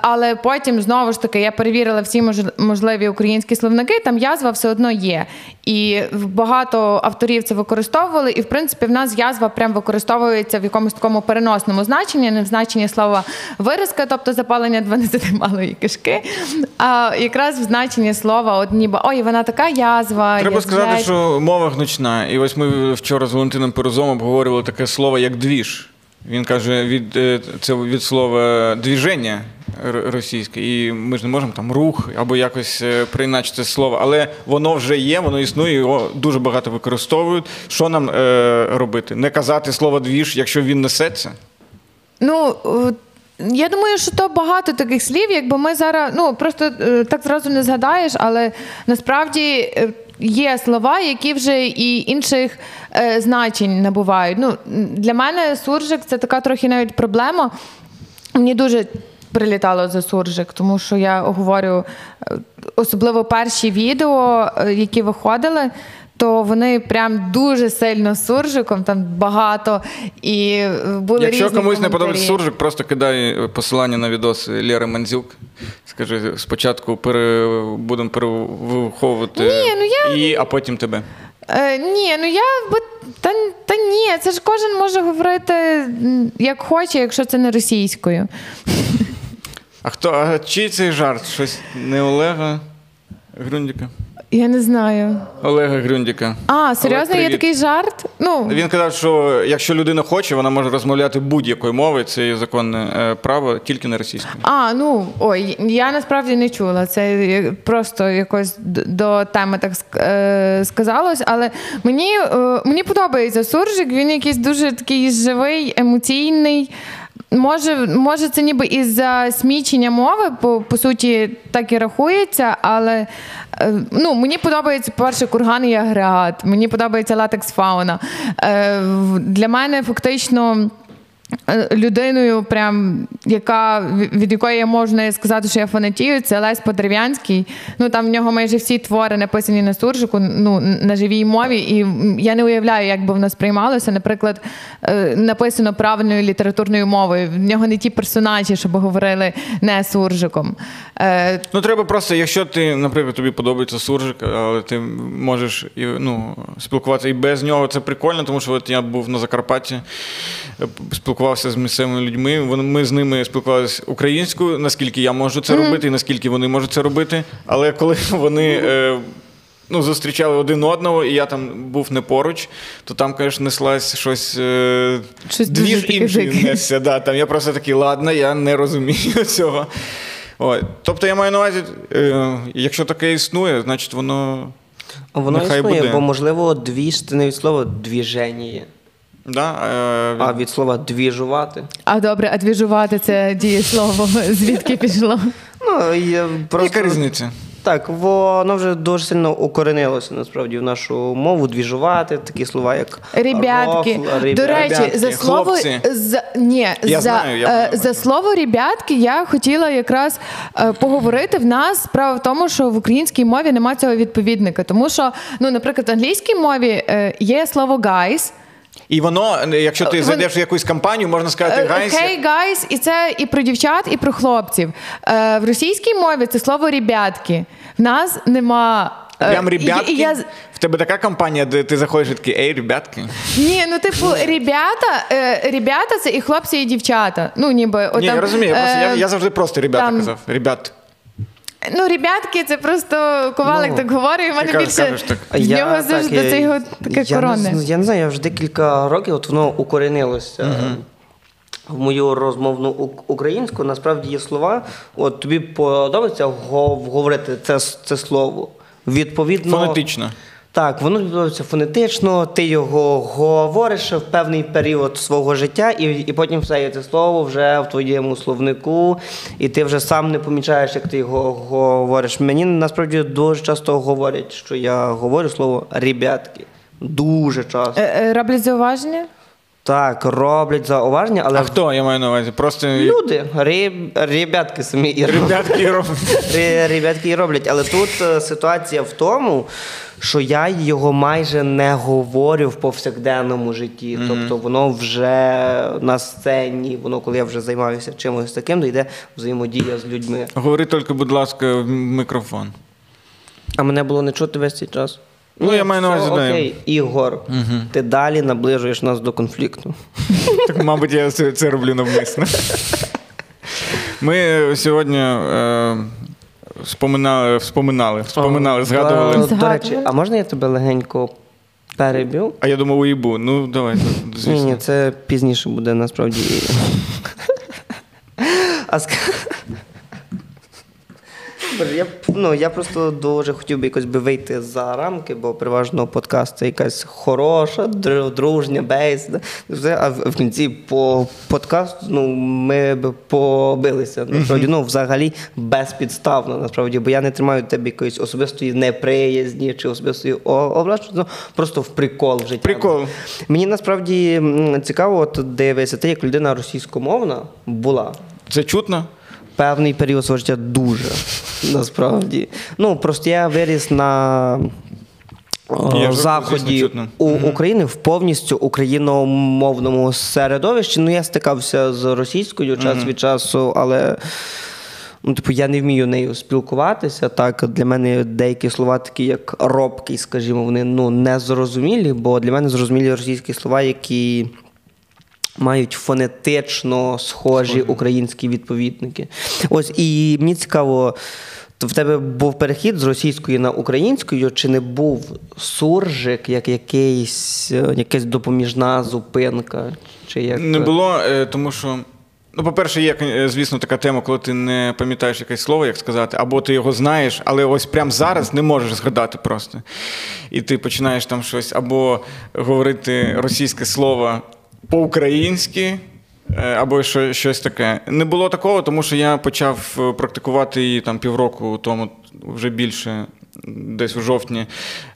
але потім знову ж таки я перевірила всі можливі українські словники, там язва все одно є. І багато авторів це використовують використовували, і в принципі в нас язва прям використовується в якомусь такому переносному значенні, не в значенні слова виразка, тобто запалення 12 малої кишки, а якраз в значенні слова, от ніби ой, вона така язва. Треба язва. сказати, що мова гнучна. І ось ми вчора з Валентином Перозом обговорювали таке слово, як двіж. Він каже, від е, це від слова двіження російське, і ми ж не можемо там рух або якось е, приначити слово, але воно вже є, воно існує, його дуже багато використовують. Що нам е, робити? Не казати слово двіж, якщо він несеться? Ну. Я думаю, що то багато таких слів, якби ми зараз ну просто е, так зразу не згадаєш, але насправді є слова, які вже і інших е, значень набувають. Ну, Для мене суржик це така трохи навіть проблема. Мені дуже прилітало за суржик, тому що я говорю е, особливо перші відео, е, які виходили. То вони прям дуже сильно суржиком, там багато і е, були Якщо різні комусь не подобається суржик, просто кидай посилання на відос Лєри Манзюк. Скажи, спочатку пере... будемо перевиховувати, Ні, ну я... і, а потім тебе. Е, Ні, ну я та, та ні, це ж кожен може говорити як хоче, якщо це не російською. А хто? А чий цей жарт? Щось не Олега Грундіка? Я не знаю. Олега Грюндіка. А, серйозно, є такий жарт? Ну Він казав, що якщо людина хоче, вона може розмовляти будь-якою мовою, це є законне е, право, тільки не російською. А, ну ой, я насправді не чула. Це просто якось до теми так е, сказалось. Але мені, е, мені подобається суржик, він якийсь дуже такий живий, емоційний. Може, може, це ніби із за смічення мови, по, по суті, так і рахується, але е, ну, мені подобається перше курган і агрегат, мені подобається латекс фауна. Е, для мене фактично. Е, людиною, прям, яка, від якої я можу сказати, що я фанатію, це Лесь Подерев'янський. Ну там в нього майже всі твори написані на суржику, ну на живій мові. І я не уявляю, як би воно сприймалося. Наприклад, е, написано правильною літературною мовою. В нього не ті персонажі, щоб говорили не суржиком. Е, ну треба просто, якщо ти, наприклад, тобі подобається суржик, але ти можеш ну, спілкуватися і без нього. Це прикольно, тому що от я був на Закарпатті, спілкувався спілкувався з місцевими людьми. Ми з ними спілкувалися українською, наскільки я можу це mm-hmm. робити, і наскільки вони можуть це робити. Але коли вони е, ну, зустрічали один одного, і я там був не поруч, то там, звісно, неслась щось е, щось дві ж іншої несся. Да, там Я просто такий, ладно, я не розумію цього. Ой. Тобто я маю на увазі, е, якщо таке існує, значить воно. Воно Нехай існує, буде. бо, можливо, дві це не від слова двіження. Да, е, від... А від слова двіжувати. А добре, а двіжувати це дієслово. Звідки пішло? Ну, є просто... Яка різниця? Так, воно вже дуже сильно укоренилося насправді в нашу мову двіжувати, такі слова, як ребятки. Рофл, ребят... До речі, ребятки, за слово за ні, я за знаю, я е, за слово ребятки я хотіла якраз е, поговорити в нас. Справа в тому, що в українській мові немає цього відповідника, тому що, ну, наприклад, в англійській мові е, є слово guys, і воно, якщо ти зайдеш в якусь компанію, можна сказати guys. Hey guys, і це і про дівчат, і про хлопців. Е, В російській мові це слово ребятки. В нас нема. Е, Прям ребятки? І, і я... В тебе така компанія, де ти заходиш і такий, ей, ребятки. Ні, ну типу, ребята, е, ребята це і хлопці, і дівчата. Ну, ніби, Ні, я розумію, я, я, е, я завжди просто ребята там... казав. Ребят. Ну, ребятки, це просто ковалик Ну, так говорить, і в мене більше кажеш так. в нього я, завжди я- це його таке я корони. Не, я не знаю, я вже декілька років от воно укоренилося. В мою розмовну українську насправді є слова. От тобі подобається говорити це, це слово. Відповідно, Фонетично. Так, воно відбувається фонетично, ти його говориш в певний період свого життя, і, і потім все це слово вже в твоєму словнику, і ти вже сам не помічаєш, як ти його говориш. Мені насправді дуже часто говорять, що я говорю слово ребятки. Дуже часто. Е, е, Роблять зауваження? Так, роблять зауваження, але А хто я маю на увазі? Просто люди, ребятки самі і роблять. ребятки роблять. Ребятки і роблять. Але тут е, ситуація в тому, що я його майже не говорю в повсякденному житті. Тобто воно вже на сцені, воно коли я вже займаюся чимось таким, то йде взаємодія з людьми. Говори тільки, будь ласка, в мікрофон. А мене було не чути весь цей час. Ну, я маю на увазі. Окей, Ігор, ти далі наближуєш нас до конфлікту. Так, мабуть, я це, це роблю навмисно. Ми сьогодні е, споминали, вспоминали, вспоминали, згадували. Е, До речі, а можна я тебе легенько переб'ю? А я думав, уїбу. Ну, давай, Ні, звісно. ні, це пізніше буде насправді. А Боже, я, ну, я просто дуже хотів би якось би вийти за рамки, бо переважно подкаст це якась хороша, дружня. Все, А в, в кінці по подкасту ну, ми б побилися. Насправді, ну, взагалі безпідставно, насправді, бо я не тримаю тебе якоїсь особистої неприязні чи особистої о- образки, ну, просто в прикол в житті. Прикол. Мені насправді цікаво, от дивися, ти як людина російськомовна була Це чутно? Певний період свого життя дуже насправді. Ну просто я виріс на. Я Заході у України в повністю україномовному середовищі. Ну, я стикався з російською час від часу, але ну, типу, я не вмію нею спілкуватися. Так, для мене деякі слова, такі як робкий, скажімо, вони ну, незрозумілі, бо для мене зрозумілі російські слова, які мають фонетично схожі українські відповідники. Ось і мені цікаво. То в тебе був перехід з російської на українською, чи не був суржик, як якийсь, е, якась допоміжна зупинка? Чи як... Не було, е, тому що. Ну, по-перше, є, е, звісно, така тема, коли ти не пам'ятаєш якесь слово, як сказати, або ти його знаєш, але ось прямо зараз не можеш згадати просто. І ти починаєш там щось або говорити російське слово по-українськи, е, або що- щось таке. Не було такого, тому що я почав е, практикувати її там півроку тому, вже більше, десь у жовтні,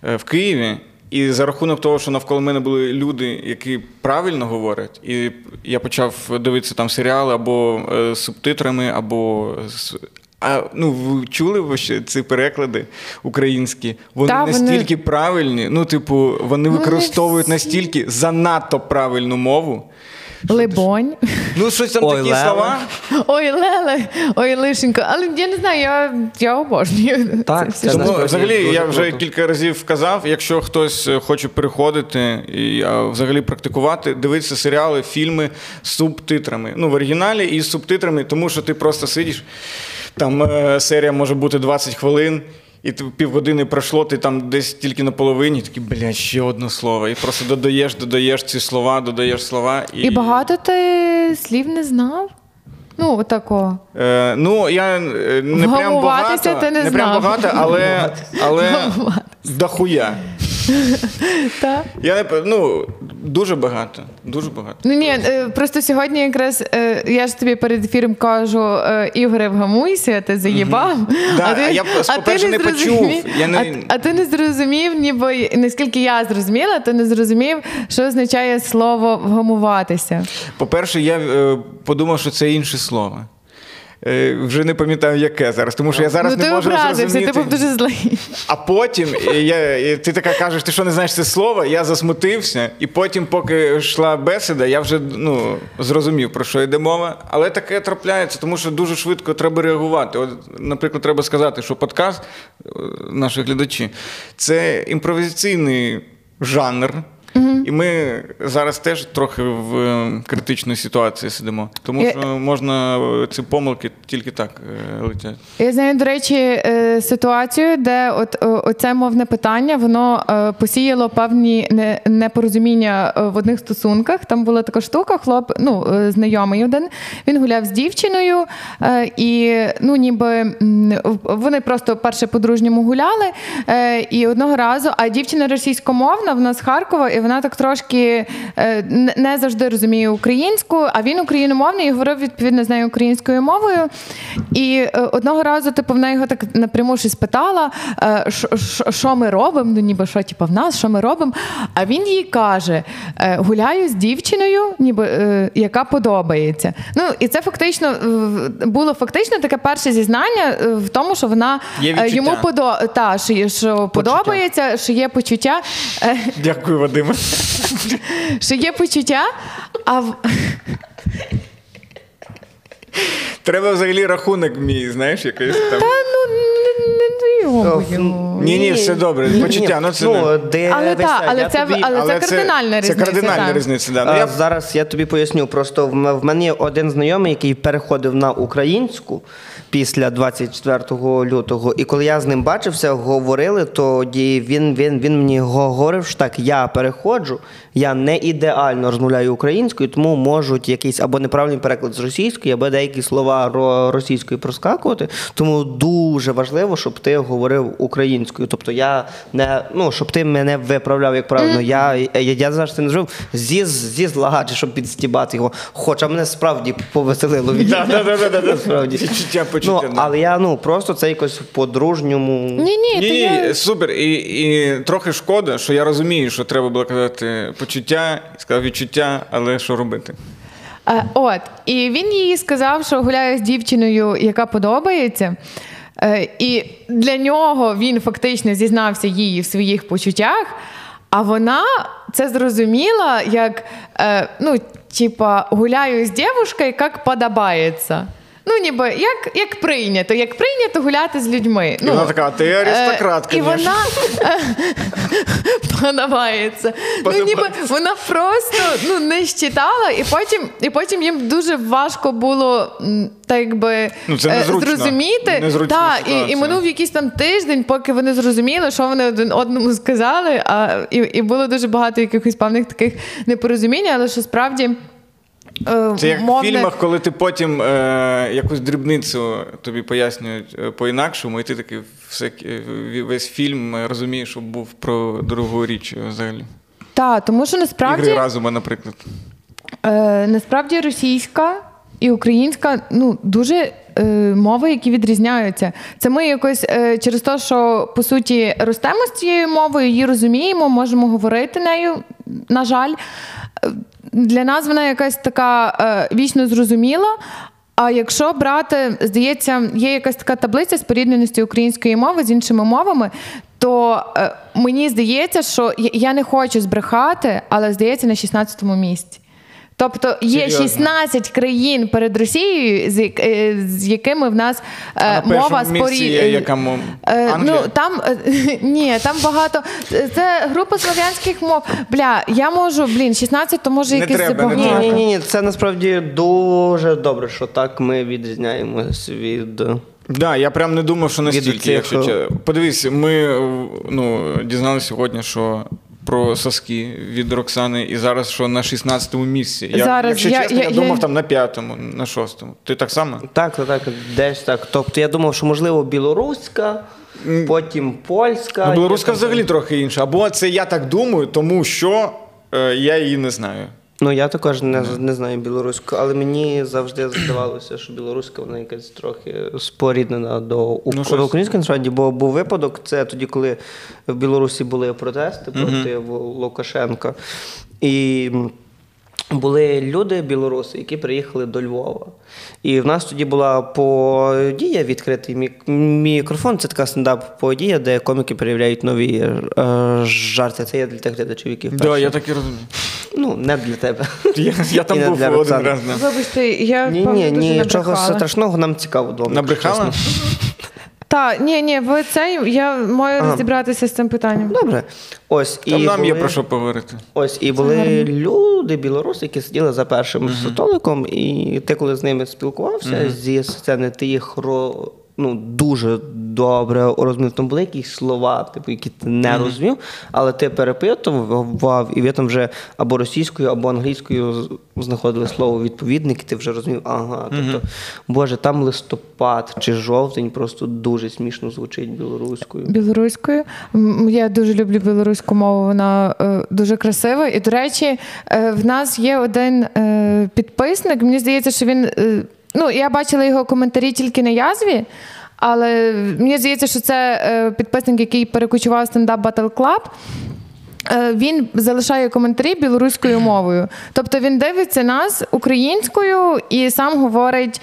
е, в Києві. І за рахунок того, що навколо мене були люди, які правильно говорять, і я почав дивитися там серіали або з субтитрами, або з. А ну ви чули ви ще ці переклади українські? Вони Та, вони- настільки правильні. Ну, типу, вони використовують всі. настільки занадто правильну мову. Либонь. Ну, щось там Ой, такі Леле. слова. Ой, Леле, ой, Лишенько. Але я не знаю, я, я обожнюю. Так, це Тому взагалі дуже я вже круто. кілька разів казав, якщо хтось е, хоче переходити і а, взагалі практикувати, дивитися серіали, фільми з субтитрами. Ну, в оригіналі і з субтитрами, тому що ти просто сидиш. Там е, серія може бути 20 хвилин. І ти півгодини пройшло, ти там десь тільки на половині, такий, блядь, ще одне слово. І просто додаєш, додаєш ці слова, додаєш слова. І, І багато ти слів не знав? Ну, отакого. Е, ну, я е, не прям багато, ти не прям знав. багато, але, але дохуя. Так. Я не ну, дуже багато. Дуже багато. Ну ні, е, просто сьогодні якраз е, я ж тобі перед ефіром кажу, е, Ігоре, вгамуйся, ти заїбав. А я, по-перше, не почув. А, ти не зрозумів, ніби наскільки я зрозуміла, ти не зрозумів, що означає слово вгамуватися. По-перше, я подумав, що це інше слово. Е, вже не пам'ятаю, яке зараз, тому що я зараз ну не можу зрозуміти. ти був дуже злий. А потім е, я, і ти така кажеш, ти що не знаєш це слово? Я засмутився, і потім, поки йшла бесіда, я вже ну, зрозумів, про що йде мова. Але таке трапляється, тому що дуже швидко треба реагувати. От, наприклад, треба сказати, що подкаст, е, наші глядачі, це імпровізаційний жанр. І ми зараз теж трохи в е, критичній ситуації сидимо. Тому що можна е, ці помилки тільки так е, летять. Я знаю, до речі, ситуацію, де от оце мовне питання воно посіяло певні непорозуміння в одних стосунках. Там була така штука, хлоп, ну знайомий один. Він гуляв з дівчиною, і ну ніби вони просто перше по-дружньому гуляли. е, І одного разу, а дівчина російськомовна, вона з Харкова, і вона так трошки е, не- завжди розуміє українську, а він україномовний і говорив відповідно з нею українською мовою. І е, одного разу, типу, вона його так напряму щось питала, е, що- що ми робимо, ну ніби що, типу, в нас, що ми робимо. А він їй каже: е, гуляю з дівчиною, ніби е, яка подобається. Ну і це фактично е, було фактично таке перше зізнання е, в тому, що вона е, йому подо... та, що, що подобається, що є почуття. Е, Дякую, Вадиме. Що є почуття, а в... Треба взагалі рахунок мій, знаєш, якийсь там. Та ну не, не дойовую. Ні, ні, все добре. Почуття, ну це не- де Але та, але це, тобі- але це кардинальна це кардинальна так. різниця. Да. Ну, я Зараз я тобі поясню. Просто в в мене є один знайомий, який переходив на українську після 24 лютого. І коли я з ним бачився, говорили, тоді він, він, він мені говорив, що так, я переходжу, я не ідеально розмовляю українською, тому можуть якийсь або неправильний переклад з російської, або деякі слова ро- російської проскакувати. Тому дуже важливо, щоб ти говорив українською. Тобто я не ну, щоб ти мене виправляв як правильно. Я, я, я завжди не зробив зі, зі злагаджі, щоб підстібати його. Хоча мене справді повеселило від Да, Відчуття, почуття, Ну, але я ну просто це якось по-дружньому. Ні, ні, Ні, ні, я... супер. І, і трохи шкода, що я розумію, що треба було казати почуття, сказав відчуття, але що робити? Е, От, і він їй сказав, що гуляє з дівчиною, яка подобається. Е, І для нього він фактично зізнався їй в своїх почуттях, а вона це зрозуміла як е, ну, типа, гуляю з дівчинкою, як подобається. Ну, ніби як, як прийнято, як прийнято гуляти з людьми. І вона така, ти аристократ, е, І вона е, подобається. Ну, ніби вона просто ну, не щитала, і потім, і потім їм дуже важко було так якби Ну, це е, незручно. зрозуміти. Незручна Та, і, і минув якийсь там тиждень, поки вони зрозуміли, що вони один одному сказали. А, і, і було дуже багато якихось певних таких непорозумінь, але що справді. Е, Це як в фільмах, коли ти потім е, якусь дрібницю тобі пояснюють е, по-інакшому, і ти такий все, е, весь фільм розумієш, що був про другу річ взагалі. Та, тому що насправді Ігри разума, наприклад. Е, насправді російська і українська ну дуже е, мови, які відрізняються. Це ми якось е, через те, що по суті ростемо з цією мовою, її розуміємо, можемо говорити нею. На жаль, для нас вона якась така е, вічно зрозуміла. А якщо брати, здається, є якась така таблиця спорідненості української мови з іншими мовами, то е, мені здається, що я- не хочу збрехати, але здається на 16-му місці. Тобто є Серйозно? 16 країн перед Росією, з, як- е, з якими в нас А е, на мова спорі... є? Е, ну там е, ні, там багато. Це група слов'янських мов. Бля, я можу, блін, 16, то може треба, Ні, ні, ні, ні, це насправді дуже добре, що так ми відрізняємось від. Да, я прям не думав, що настільки. цих, Якщо. Подивись, ми ну, дізналися сьогодні, що. Про соски від Роксани, і зараз що на 16-му місці. Я, Зараз якщо я- чесно, я- я, я- думав там на п'ятому, на шостому. Ти так само? Так, так, так, десь так. Тобто я думав, що можливо білоруська, потім польська. Ну, білоруська взагалі трохи інша. Або це я так думаю, тому що е, я її не знаю. Ну я також не, не знаю білоруську, але мені завжди здавалося, що білоруська вона якась трохи споріднена до, Ну, української насправді, бо був випадок. Це тоді, коли в Білорусі були протести проти Лукашенка. І були люди, білоруси, які приїхали до Львова. І в нас тоді була подія, відкритий мік- мікрофон. Це така стендап-подія, де коміки перевіряють нові е, жарти. Це є для тих глядачів, які вперше. да, я так і розумію. Ну, не для тебе. Я, я там був один раз. Вибачте, я Ні, ні, ні, нічого страшного нам цікаво вдома. Набрехала? Так, ні, ні, ви це я маю ага. розібратися з цим питанням. Добре. Ось Там і нам були, є про що поговорити. Ось і були люди, білоруси, які сиділи за першим uh-huh. столиком, і ти, коли з ними спілкувався uh-huh. зі сцени, ти їх ро ну, дуже добре розумів. Там були якісь слова, типу, які ти не mm-hmm. розумів, але ти перепитував, і ви там вже або російською, або англійською знаходили слово відповідник, і ти вже розумів, ага, тобто, mm-hmm. Боже, там листопад чи жовтень просто дуже смішно звучить білоруською. Білоруською. Я дуже люблю білоруську мову, вона е, дуже красива. І, до речі, е, в нас є один е, підписник, мені здається, що він. Е, Ну, я бачила його коментарі тільки на язві, але мені здається, що це е, підписник, який перекочував стендап Battle Club. Е, він залишає коментарі білоруською мовою. Тобто він дивиться нас українською і сам говорить.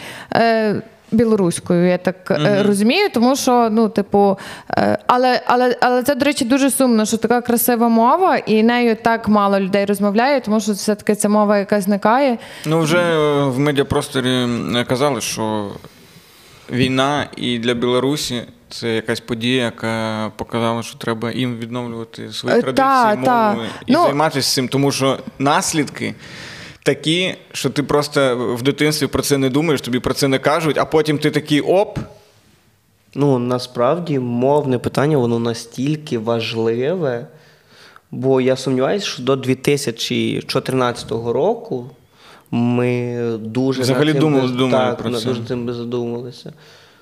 Е, білоруською, я так mm-hmm. розумію, тому що, ну, типу, е, але але, але це, до речі, дуже сумно, що така красива мова, і нею так мало людей розмовляє, тому що все-таки ця мова, яка зникає. Ну, вже в медіапросторі казали, що війна і для Білорусі. Це якась подія, яка показала, що треба їм відновлювати свої традиції, та, мови та. і ну, займатися цим, тому що наслідки такі, що ти просто в дитинстві про це не думаєш, тобі про це не кажуть, а потім ти такий оп. Ну, насправді мовне питання, воно настільки важливе, бо я сумніваюся, що до 2014 року ми дуже Взагалі думали, без... думали так, про це. дуже цим задумалися.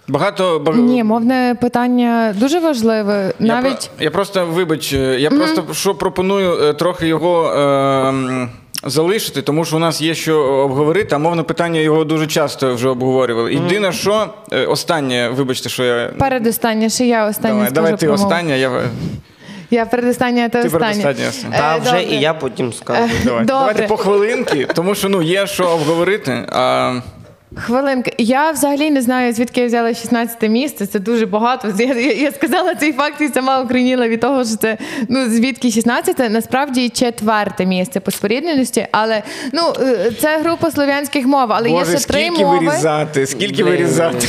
Багато баг... Ні, мовне питання дуже важливе. Навіть я, про... я просто вибач, я mm-hmm. просто що пропоную е, трохи його. Е залишити, тому що у нас є що обговорити, а мовне питання його дуже часто вже обговорювали. Єдине, що е, останнє, вибачте, що я. Передостаннє, ще я останнє. Давай, скажу давай ти останнє, я. Я передостання, та останнє. Та вже і я потім скажу. Давай. Давайте по хвилинки, тому що ну, є що обговорити. а... Хвилинки. Я взагалі не знаю, звідки я взяла 16 місце. Це дуже багато. Я, я, я сказала цей факт і сама укрініла від того, що це ну звідки 16 насправді четверте місце по спорідненості, але ну е, це група слов'янських мов, але Боже, є ще три скільки мови. вирізати, скільки Блин. вирізати.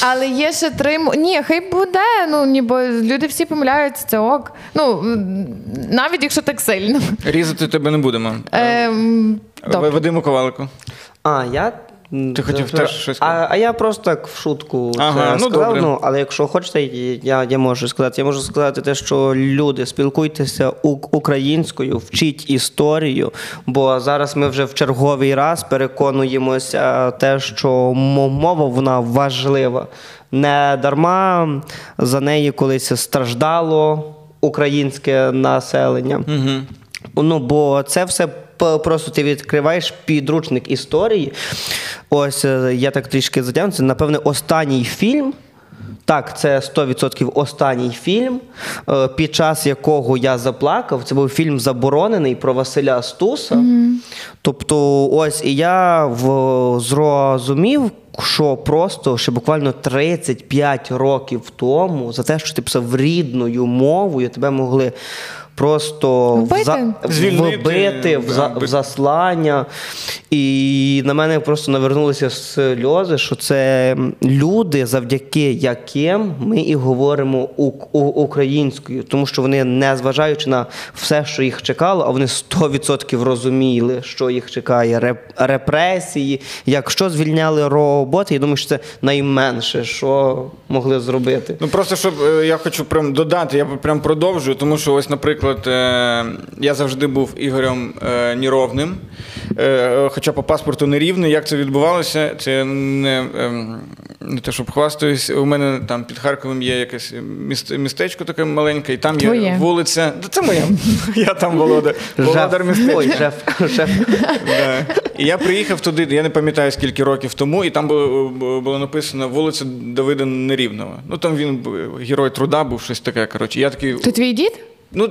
Але є ще три мови. Ні, хай буде. Ну ніби люди всі помиляються, це ок. Ну навіть якщо так сильно. Різати тебе не будемо. Ем, Вадиму Ковалику. А, я ти хотів теж щось сказати? А а я просто так в шутку ага, це ну, сказав. Добре. Ну, але якщо хочете, я я можу сказати. Я можу сказати те, що люди спілкуйтеся українською, вчіть історію, бо зараз ми вже в черговий раз переконуємося, те, що мова вона важлива. Не дарма за неї колись страждало українське населення. Угу. Ну, бо це все просто ти відкриваєш підручник історії. Ось е, я так трішки затягну. Це, напевне, останній фільм. Так, це 100% останній фільм, е, під час якого я заплакав. Це був фільм Заборонений про Василя Стуса. Mm-hmm. Тобто, ось і я в, зрозумів, що просто ще буквально 35 років тому за те, що ти писав рідною мовою, тебе могли просто вбити, вбити в, за, в заслання. І на мене просто навернулися сльози, що це люди, завдяки яким ми і говоримо у, у, українською, тому що вони, не зважаючи на все, що їх чекало, а вони 100% розуміли, що їх чекає. Реп, репресії. Якщо звільняли роботи, я думаю, що це найменше, що могли зробити. Ну просто щоб е, я хочу прям додати, я прям продовжую, тому що ось, наприклад наприклад, е, я завжди був Ігорем е, Ніровним, е, хоча по паспорту не рівний. Як це відбувалося? Це не ем, не те, щоб хвастаюсь. У мене там під Харковом є якесь містечко таке маленьке, і там Твоє. є вулиця. Це моє. Я там володар. Володар містечка. І я приїхав туди, я не пам'ятаю скільки років тому, і там було було написано вулиця Давида Нерівного. Ну там він герой труда був щось таке. коротше. Я такий... То твій дід? Ну,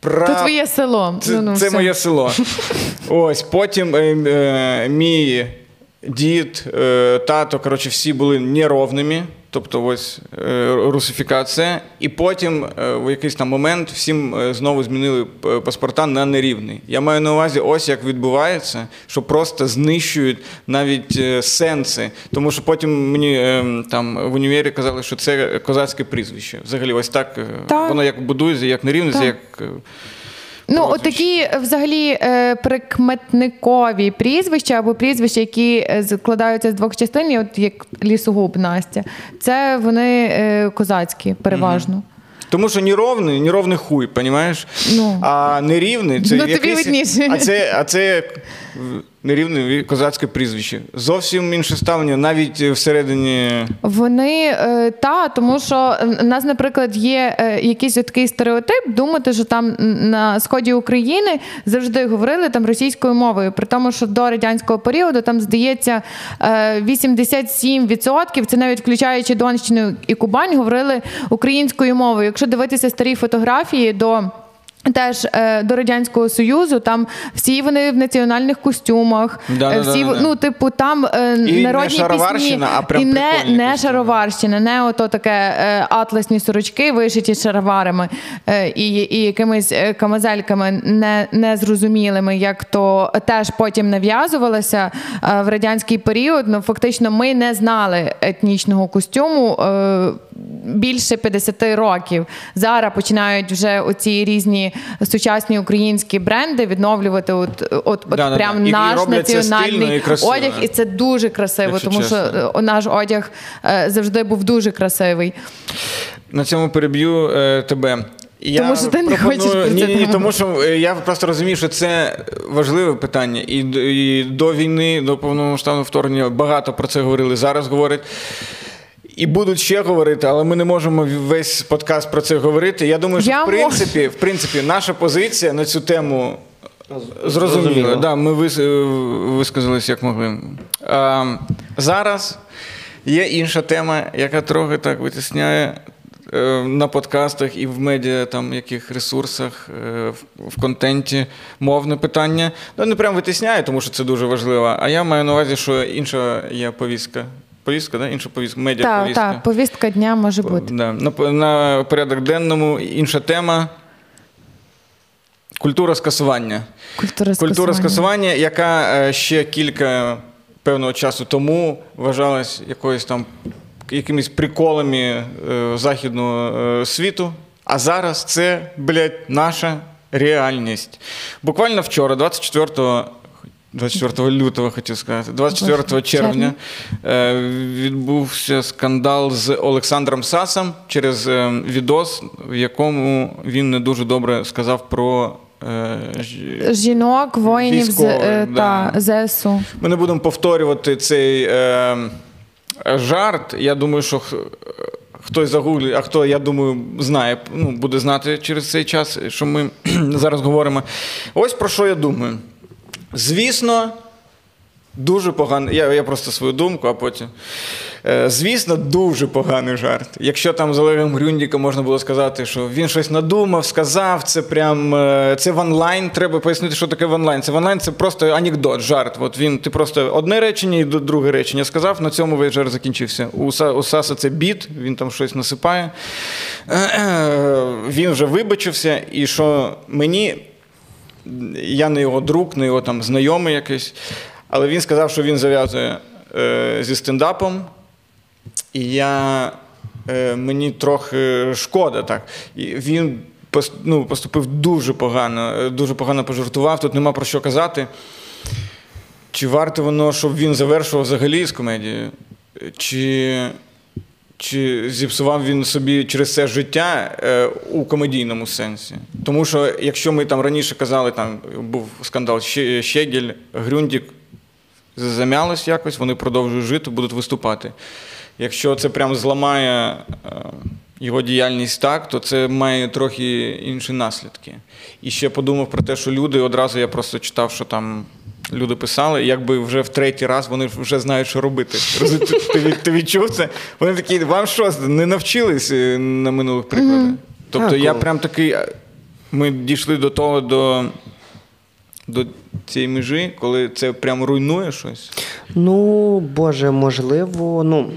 Пра... Це твоє село. Це, ну, ну, це моє село. Ось потім е, е, мій дід, е, тато, коротше, всі були неровними. Тобто ось е, русифікація, і потім е, в якийсь там момент всім е, знову змінили паспорта на нерівний. Я маю на увазі, ось як відбувається, що просто знищують навіть сенси. Тому що потім мені там в універі казали, що це козацьке прізвище. Взагалі, ось так, так. воно як будується, як нерівність, як. Ну, от такі взагалі е, прикметникові прізвища або прізвища, які е, складаються з двох частин, от як лісогуб Настя, це вони е, козацькі переважно. Угу. Тому що неровний, неровний хуй, понімаєш? Ну. А нерівний це ну, якийсь... тобі а це, а це нерівне козацьке прізвище. Зовсім інше ставлення, навіть всередині. Вони е, та, тому що в нас, наприклад, є е, якийсь такий стереотип, думати, що там на сході України завжди говорили там російською мовою, при тому, що до радянського періоду там здається 87%, це навіть включаючи Донщину і Кубань, говорили українською мовою. Якщо дивитися старі фотографії до. Теж е, до радянського союзу там всі вони в національних костюмах, да, е, всі да, да, ну, типу, там е, і народні не пісні а прям і не не шароварщина, не ото таке е, атласні сорочки, вишиті шароварами е, і і якимись камазельками не, незрозумілими, як то теж потім нав'язувалося е, в радянський період. Ну фактично, ми не знали етнічного костюму більше 50 років. Зараз починають вже оці різні сучасні українські бренди відновлювати от, от, от прям да, наш національний і одяг, і це дуже красиво, Якщо тому чесно. що е, наш одяг е, завжди був дуже красивий. На цьому переб'ю е, тебе. Я тому що ти не пропоную... хочеш ні, ні, ні, тому що я просто розумію, що це важливе питання. І, і до війни, до повномасштабного вторгнення багато про це говорили. Зараз говорять. І будуть ще говорити, але ми не можемо весь подкаст про це говорити. Я думаю, що Я в принципі, в принципі, наша позиція на цю тему зрозуміла. Да, Ми висказалися як могли. А, Зараз є інша тема, яка трохи так витісняє. Е, на подкастах і в медіа там яких ресурсах, е, в контенті мовне питання. Ну, не прям витисняє, тому що це дуже важливо. А я маю на увазі, що інша є повістка повістка, да? інша повістка, медіаповістка. Так, так, повістка дня може бути. Да. На, на порядок денному інша тема. Культура скасування. Культура скасування, Культура скасування, яка е, ще кілька певного часу тому вважалась якоюсь там якимись приколами е, західного е, світу. А зараз це, блядь, наша реальність. Буквально вчора, 24 24 лютого хотів сказати, 24 червня е, відбувся скандал з Олександром Сасом через е, відос, в якому він не дуже добре сказав про. Е, Жінок, воїнів Військових, да. та ЗСУ. Ми не будемо повторювати цей е, жарт. Я думаю, що хтось загуглить, а хто, я думаю, знає, ну, буде знати через цей час, що ми зараз говоримо. Ось про що я думаю. Звісно, дуже поганий. Я я просто свою думку, а потім. Е, звісно, дуже поганий жарт. Якщо там з Олегом Грюндіком можна було сказати, що він щось надумав, сказав, це прям е, це one-line. Треба пояснити, що таке one-line. Це one-line це просто анекдот, жарт. От він ти просто одне речення і друге речення сказав, на цьому весь жарт закінчився. У, у Саса це біт, він там щось насипає. Він вже вибачився, і що мені я не його друг, не його там знайомий якийсь. Але він сказав, що він зав'язує е, зі стендапом. І я, е, мені трохи шкода. так. І Він ну, поступив дуже погано, е, дуже погано пожартував. Тут нема про що казати. Чи варто воно, щоб він завершував взагалі з комедією? Чи чи зіпсував він собі через це життя е, у комедійному сенсі? Тому що, якщо ми там раніше казали, там був скандал Щегель, Грюндік замялось якось, вони продовжують жити, будуть виступати. Якщо це прям зламає е, його діяльність так, то це має трохи інші наслідки. І ще подумав про те, що люди одразу я просто читав, що там люди писали, якби вже в третій раз вони вже знають, що робити. Ти, ти відчув це? Вони такі, вам що, не навчились е, на минулих прикладах? Mm-hmm. Тобто я прям такий. Ми дійшли до того, до до цієї межі, коли це прям руйнує щось? Ну, Боже, можливо, ну.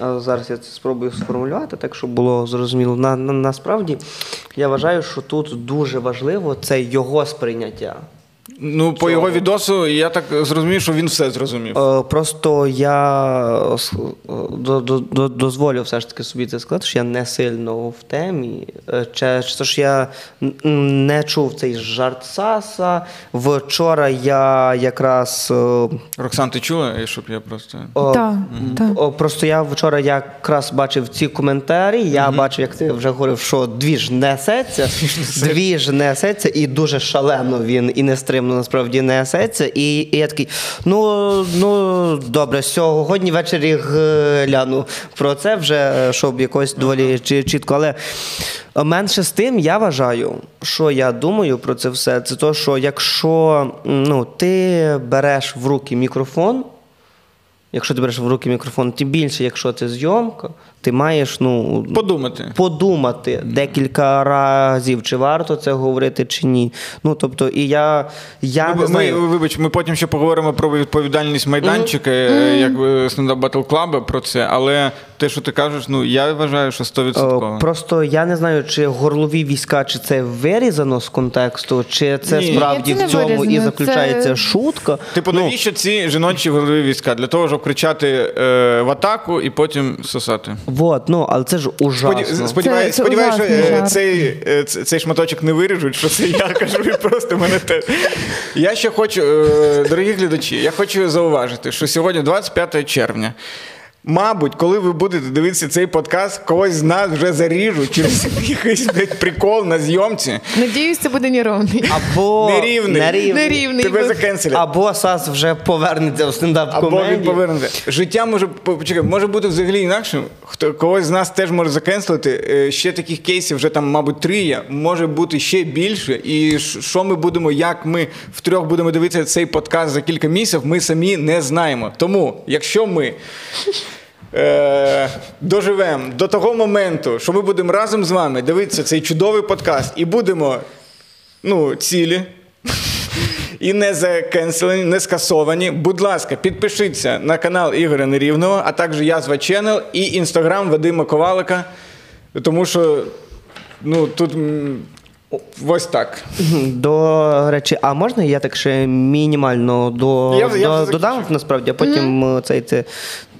Зараз я це спробую сформулювати, так щоб було зрозуміло. На, на, Насправді я вважаю, що тут дуже важливо це його сприйняття. Ну, по його відосу, я так зрозумів, що він все зрозумів. Е, просто я е, дозволю все ж таки собі це сказати, що я не сильно в темі. Е, Через те, що я не чув цей жарт Саса. Вчора я якраз. Роксан, ти чула, щоб я просто. Так, так. Просто я вчора якраз бачив ці коментарі. Я угу. бачив, як ти вже говорив, що двіж несеться, двіж несеться, і дуже шалено він і не стримно насправді несеться. І, і я такий, ну ну добре, сьогодні ввечері гляну про це вже, щоб якось доволі чітко. Але менше з тим я вважаю, що я думаю про це все. Це то, що якщо ну, ти береш в руки мікрофон. Якщо ти береш в руки мікрофон, тим більше, якщо це зйомка, ти маєш ну подумати подумати декілька разів, чи варто це говорити, чи ні. Ну тобто, і я я ми, не знаю. Ми, вибач, ми потім ще поговоримо про відповідальність майданчика, mm-hmm. як стендап Батл Клаба про це, але те, що ти кажеш, ну я вважаю, що 100%. Просто я не знаю, чи горлові війська, чи це вирізано з контексту, чи це ні. справді ні, це в цьому вирізано. і заключається це... шутка. Типу, ну, навіщо ці жіночі горлові війська? Для того, щоб кричати е, в атаку і потім сосати. Вот, ну, але це ж ужасно. Сподіваюся, це, сподіваюся, що е, цей е, цей шматочок не виріжуть, що це я кажу, і просто мене те. Я ще хочу, е, дорогі глядачі, я хочу зауважити, що сьогодні 25 червня. Мабуть, коли ви будете дивитися цей подкаст, когось з нас вже заріжуть через якийсь прикол на зйомці. Надіюсь, це буде неровний. Або нерівний. Нерівний. нерівний. Тебе закенселять. Або Сас вже повернеться в стендап комедії Або він повернеться. Життя може почекай, може бути взагалі інакшим. Хто когось з нас теж може закенселити. Е, ще таких кейсів вже там, мабуть, три є. Може бути ще більше. І що ми будемо, як ми втрьох будемо дивитися цей подкаст за кілька місяців, ми самі не знаємо. Тому, якщо ми е, доживемо до того моменту, що ми будемо разом з вами дивитися цей чудовий подкаст і будемо ну, цілі. І не закенселені, не скасовані. Будь ласка, підпишіться на канал Ігоря Нерівного, а також Язва Channel і інстаграм Вадима Ковалика. Тому що ну, тут ось так. До речі, а можна я так ще мінімально до, я, до, я додам насправді, а потім mm-hmm. цей це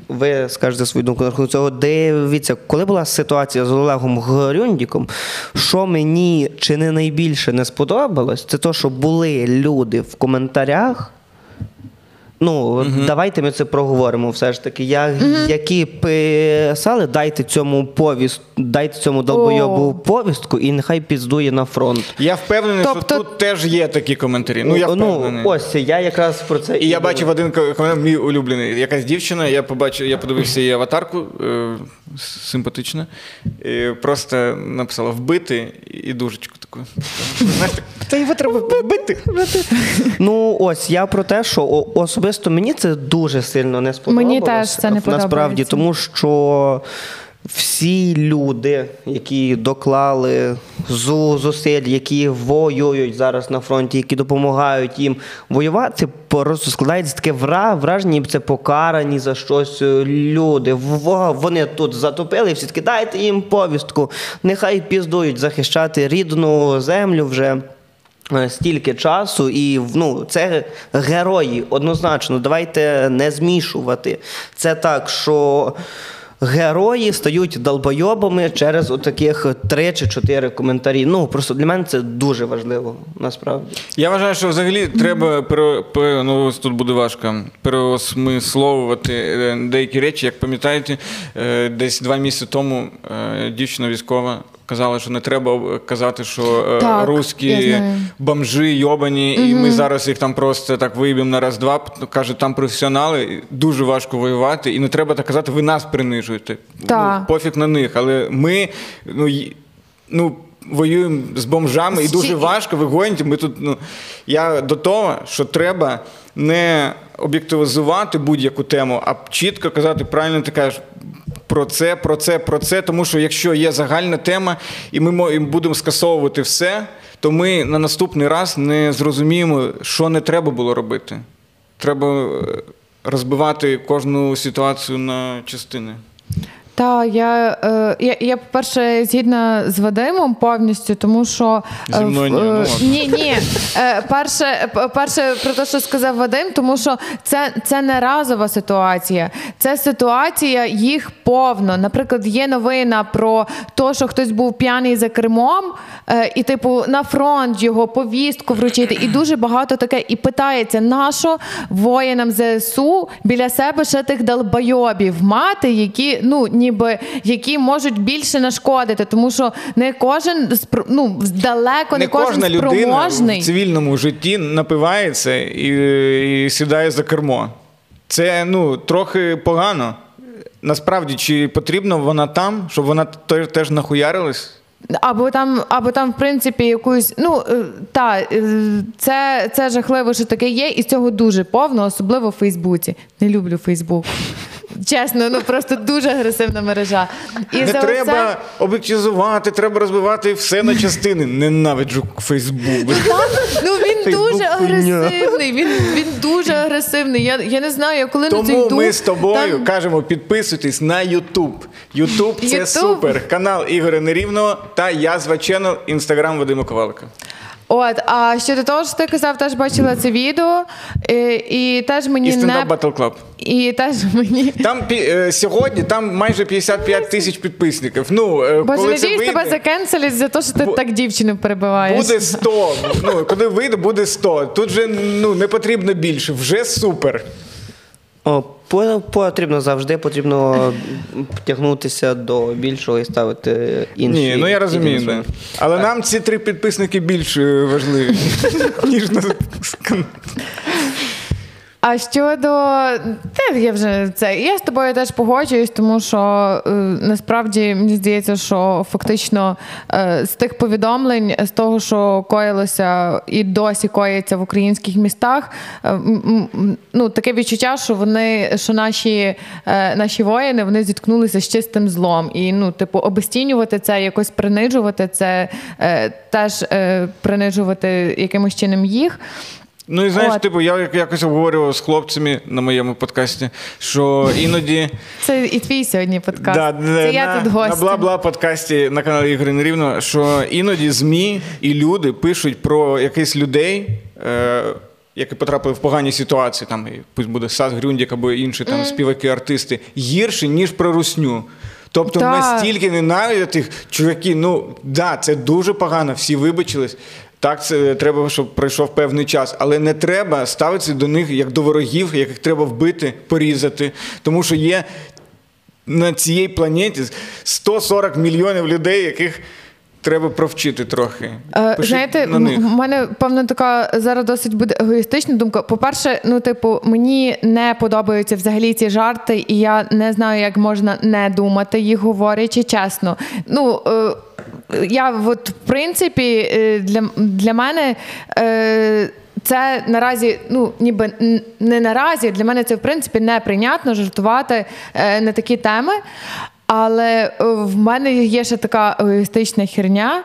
ви скажете свою думку на цього. Дивіться, коли була ситуація з Олегом Горюндіком, що мені чи не найбільше не сподобалось, це то, що були люди в коментарях. Ну, угу. давайте ми це проговоримо все ж таки. Я, угу. Які писали, дайте цьому повіст, дайте цьому долбойобу повістку і нехай піздує на фронт. Я впевнений, тобто... що тут теж є такі коментарі. Ну, я ну, впевнений. Ну, ось я якраз про це. І, і я бачив один коментар, мій улюблений. Якась дівчина, я побачив, я подивився її аватарку, е, симпатична, і просто написала вбити і дужечку таку. Та його треба бити. Ну, ось я про те, що особисто особисто мені це дуже сильно не сподобалося. Мені теж це не подобається. Насправді, тому що всі люди, які доклали зусиль, які воюють зараз на фронті, які допомагають їм воювати, просто складається таке враження, це покарані за щось люди. Вони тут затопили, всі таки дайте їм повістку, нехай піздують захищати рідну землю вже. Е, стільки часу, і ну, це герої однозначно. Давайте не змішувати. Це так, що герої стають долбойобами через таких три чи чотири коментарі. Ну просто для мене це дуже важливо. Насправді я вважаю, що взагалі треба пере, пере, ну, тут буде важко переосмисловувати е, деякі речі. Як пам'ятаєте, е, десь два місяці тому дівчина військова казали, що не треба казати, що е, так, русські бомжи йобані, угу. і ми зараз їх там просто так виїбемо на раз-два. Каже, там професіонали, дуже важко воювати, і не треба так казати, ви нас принижуєте. Ну, Пофіг на них. Але ми ну, ну, воюємо з бомжами, і дуже важко, ви гоніте. Ми тут, ну, Я до того, що треба не об'єктивізувати будь-яку тему, а чітко казати, правильно ти кажеш про це, про це, про це. Тому що якщо є загальна тема, і ми будемо скасовувати все, то ми на наступний раз не зрозуміємо, що не треба було робити. Треба розбивати кожну ситуацію на частини. Так, я, е, я, я, по-перше, згідна з Вадимом повністю, тому що Зі мною ні, ну, ні, ні. Е, перше, перше про те, що сказав Вадим, тому що це, це не разова ситуація, це ситуація їх повно. Наприклад, є новина про те, що хтось був п'яний за кермом, е, і, типу, на фронт його повістку вручити, і дуже багато таке. І питається, нащо воїнам ЗСУ біля себе ще тих долбойобів мати, які ну ні ніби які можуть більше нашкодити, тому що не кожен ну, далеко не, не кожен кожна спроможний. людина в цивільному житті напивається і, і сідає за кермо. Це ну трохи погано. Насправді, чи потрібно вона там, щоб вона теж нахуярилась? Або там, або там, в принципі, якусь. Ну е, та е, це це жахливо, що таке є, і цього дуже повно, особливо в Фейсбуці. Не люблю Фейсбук. Чесно, ну просто дуже агресивна мережа. І Не треба це... об'єктизувати, треба розбивати все на частини. Ненавиджу Фейсбук. Ну він дуже агресивний. Він він дуже агресивний. Я я не знаю, я коли Тому на це йду... ми з тобою там... кажемо підписуйтесь на Ютуб. Ютуб це YouTube? супер. Канал Ігоря Нерівного та я звачено інстаграм Вадима Ковалика. От, а щодо того, що ти казав, теж бачила це відео, і, і теж мені і не... Battle Club. І теж мені... Там е, сьогодні там майже 55 тисяч підписників. Ну, е, Боже, коли надіюсь, вийде, тебе закенселять за те, що ти Бу... так дівчину перебиваєш. Буде 100. Ну, коли вийде, буде 100. Тут же ну, не потрібно більше, вже супер. О, Потрібно завжди, потрібно тягнутися до більшого і ставити інші. Ні, ну я розумію, не. але нам ці три підписники більш важливі, ніж на а щодо те, я вже це я з тобою теж погоджуюсь, тому що е, насправді мені здається, що фактично е, з тих повідомлень, з того, що коїлося і досі коїться в українських містах, е, ну таке відчуття, що вони, що наші е, наші воїни вони зіткнулися з чистим злом, і ну, типу, обестінювати це, якось принижувати це, е, теж е, принижувати якимось чином їх. Ну і знаєш, От. типу, я якось обговорював з хлопцями на моєму подкасті, що іноді. Це і твій сьогодні подкаст. Да, Це я тут гость. На бла-бла подкасті на каналі Ігри Нерівно, що іноді ЗМІ і люди пишуть про якихось людей. Е- які потрапили в погані ситуації, там пусть буде Сас Грюндік або інші там mm. співаки, артисти, гірше, ніж про русню. Тобто да. настільки ненавидять тих чуваків, ну да, це дуже погано, всі вибачились. Так, це треба, щоб пройшов певний час, але не треба ставитися до них як до ворогів, яких треба вбити, порізати, тому що є на цій планеті 140 мільйонів людей, яких. Треба провчити трохи. Е, Пишіть Знаєте, в мене певно така зараз досить буде егоїстична думка. По-перше, ну, типу, мені не подобаються взагалі ці жарти, і я не знаю, як можна не думати їх говорячи чесно. Ну, е, я от, в принципі, е, для для мене. Е, це наразі, ну ніби не наразі, для мене це в принципі неприйнятно жартувати е, на такі теми. Але в мене є ще така егоїстична херня.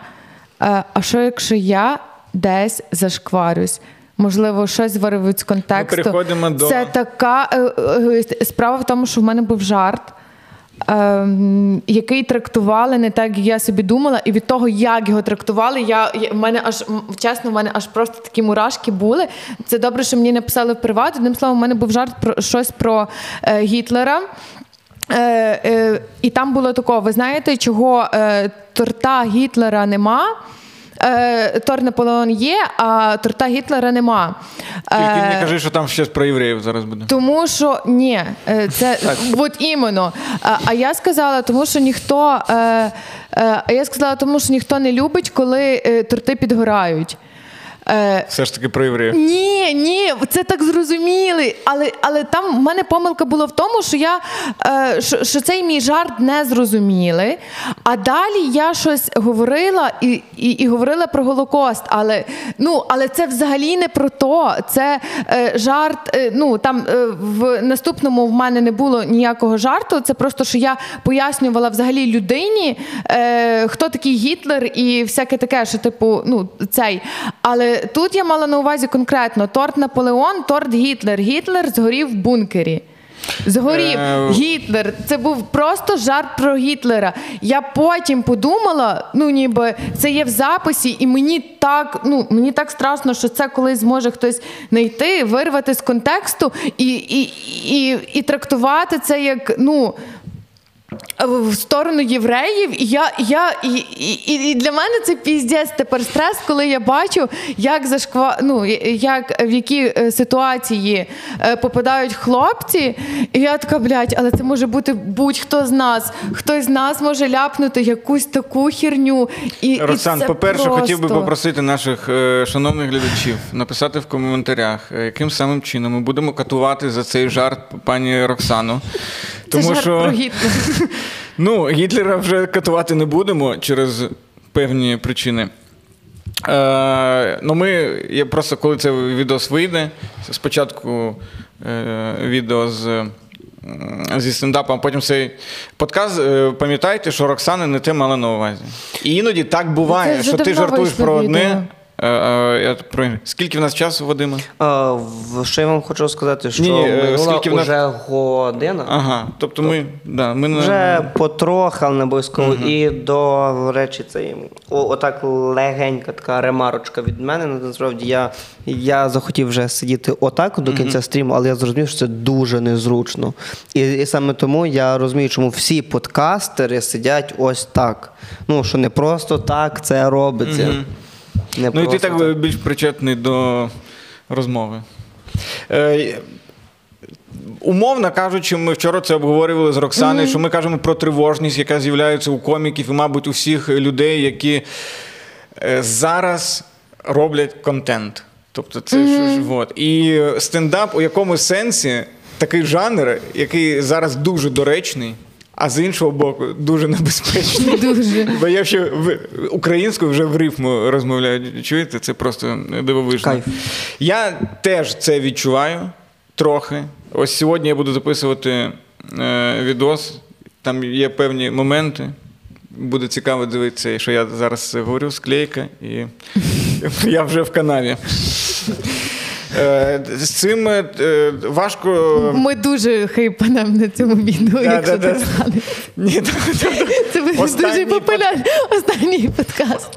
А що якщо я десь зашкварюсь? Можливо, щось виривуть з контексту. Ми переходимо до... Це така справа в тому, що в мене був жарт. Ем, який трактували не так, як я собі думала, і від того, як його трактували, я, в мене аж чесно, в мене аж просто такі мурашки були. Це добре, що мені написали в приват. Одним словом, в мене був жарт про щось про е, Гітлера. Е, е, І там було такого: ви знаєте, чого е, торта Гітлера нема? Е, Тор Наполеон є, а торта Гітлера нема. Тільки не кажи, що там ще про євреїв зараз буде. Тому що ні, е, це от іменно. А я сказала, тому що ніхто. Е, е, а я сказала, тому що ніхто не любить, коли торти підгорають. Е, Все ж таки про євреїв. Ні, ні, це так зрозуміли. Але але там в мене помилка була в тому, що я е, що, що цей мій жарт не зрозуміли. А далі я щось говорила і і, і говорила про Голокост. Але ну, але це взагалі не про то. Це е, жарт. Е, ну там е, в наступному в мене не було ніякого жарту. Це просто що я пояснювала взагалі людині, е, хто такий Гітлер і всяке таке, що типу, ну цей. Але тут я мала на увазі конкретно торт Наполеон, торт Гітлер. Гітлер згорів в бункері. Згорів Е, Гітлер. Це був просто жарт про Гітлера. Я потім подумала, ну ніби це є в записі, і мені так, ну мені так страшно, що це колись зможе хтось знайти, вирвати з контексту і, і, і, і трактувати це як ну. В сторону євреїв, і я, я і, і, і для мене це піздець тепер стрес, коли я бачу, як зашква... ну, як в які е, ситуації е, попадають хлопці. І я така, блядь, але це може бути будь-хто з нас. Хтось з нас може ляпнути якусь таку хірню. І, Роксан, і це по-перше, просто... хотів би попросити наших е, шановних глядачів написати в коментарях, е, яким самим чином ми будемо катувати за цей жарт пані Роксану. Це Тому жарт що про Гітлера. ну, Гітлера вже катувати не будемо через певні причини. Е, ну ми, я просто коли це відос вийде, спочатку е, відео з. Зі стендапом, потім цей подкаст. е, Пам'ятайте, що Роксана не те мала на увазі. І іноді так буває, що ти жартуєш про одне. Е, е, я про... Скільки в нас часу, Вадима? А, що я вам хочу сказати, що Ні, е, минула скільки в нас- вже година. Ага. Тобто ми, да, ми Вже потрохи, але не обов'язково. І до речі, це о- отак легенька така ремарочка від мене. Насправді я, я захотів вже сидіти отак до кінця стріму, але я зрозумів, що це дуже незручно. І, і саме тому я розумію, чому всі подкастери сидять ось так. Ну, що не просто так це робиться. Не Ну і ти так більш причетний до розмови. Е, Умовно кажучи, ми вчора це обговорювали з Роксаною, що ми кажемо про тривожність, яка з'являється у коміків і, мабуть, у всіх людей, які е, зараз роблять контент. Тобто, це ж, ж от. І стендап у якомусь сенсі такий жанр, який зараз дуже доречний, а з іншого боку, дуже небезпечний. Дуже. Бо я ще в українською вже в рифму розмовляю. Чуєте? Це просто дивовижно. Кайф. Я теж це відчуваю трохи. Ось сьогодні я буду записувати е, відос. Там є певні моменти. Буде цікаво дивитися, що я зараз говорю, склейка, і я вже в канаві. Е, З цим е, важко. Ми дуже хейпанем на цьому відео, якщо стане. Ні, Це буде дуже популярний останній подкаст.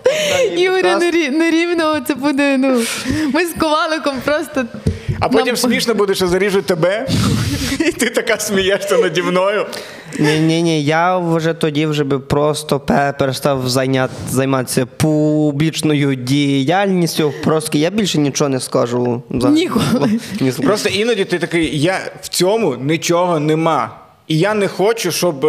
Ігоря. Нерівного це буде. Ну ми з коваликом просто. А потім смішно буде, що заріжуть тебе, і ти така смієшся наді мною. Ні, ні, ні, я вже тоді вже би просто перестав займатися публічною діяльністю. Просто я більше нічого не скажу. за- Ніколи. Просто іноді ти такий, я в цьому нічого нема. І я не хочу, щоб е,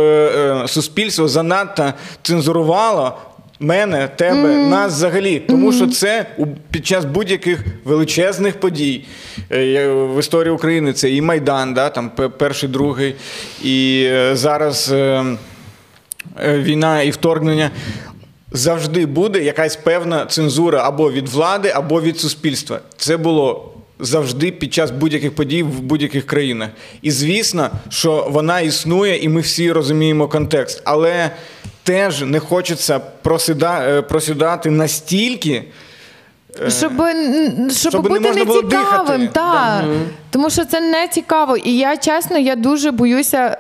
е, суспільство занадто цензурувало мене, тебе, нас взагалі. Тому що це під час будь-яких величезних подій е, в історії України це і Майдан, да, там перший, другий, і е, зараз. е, війна і вторгнення. Завжди буде якась певна цензура або від влади, або від суспільства. Це було завжди під час будь-яких подій в будь-яких країнах. І звісно, що вона існує, і ми всі розуміємо контекст. Але теж не хочеться просіда, е, просідати настільки. Щоб, н- щоб, Щоб не бути було нецікавим, дихати. так. Тому що це не цікаво. І я чесно, я дуже боюся.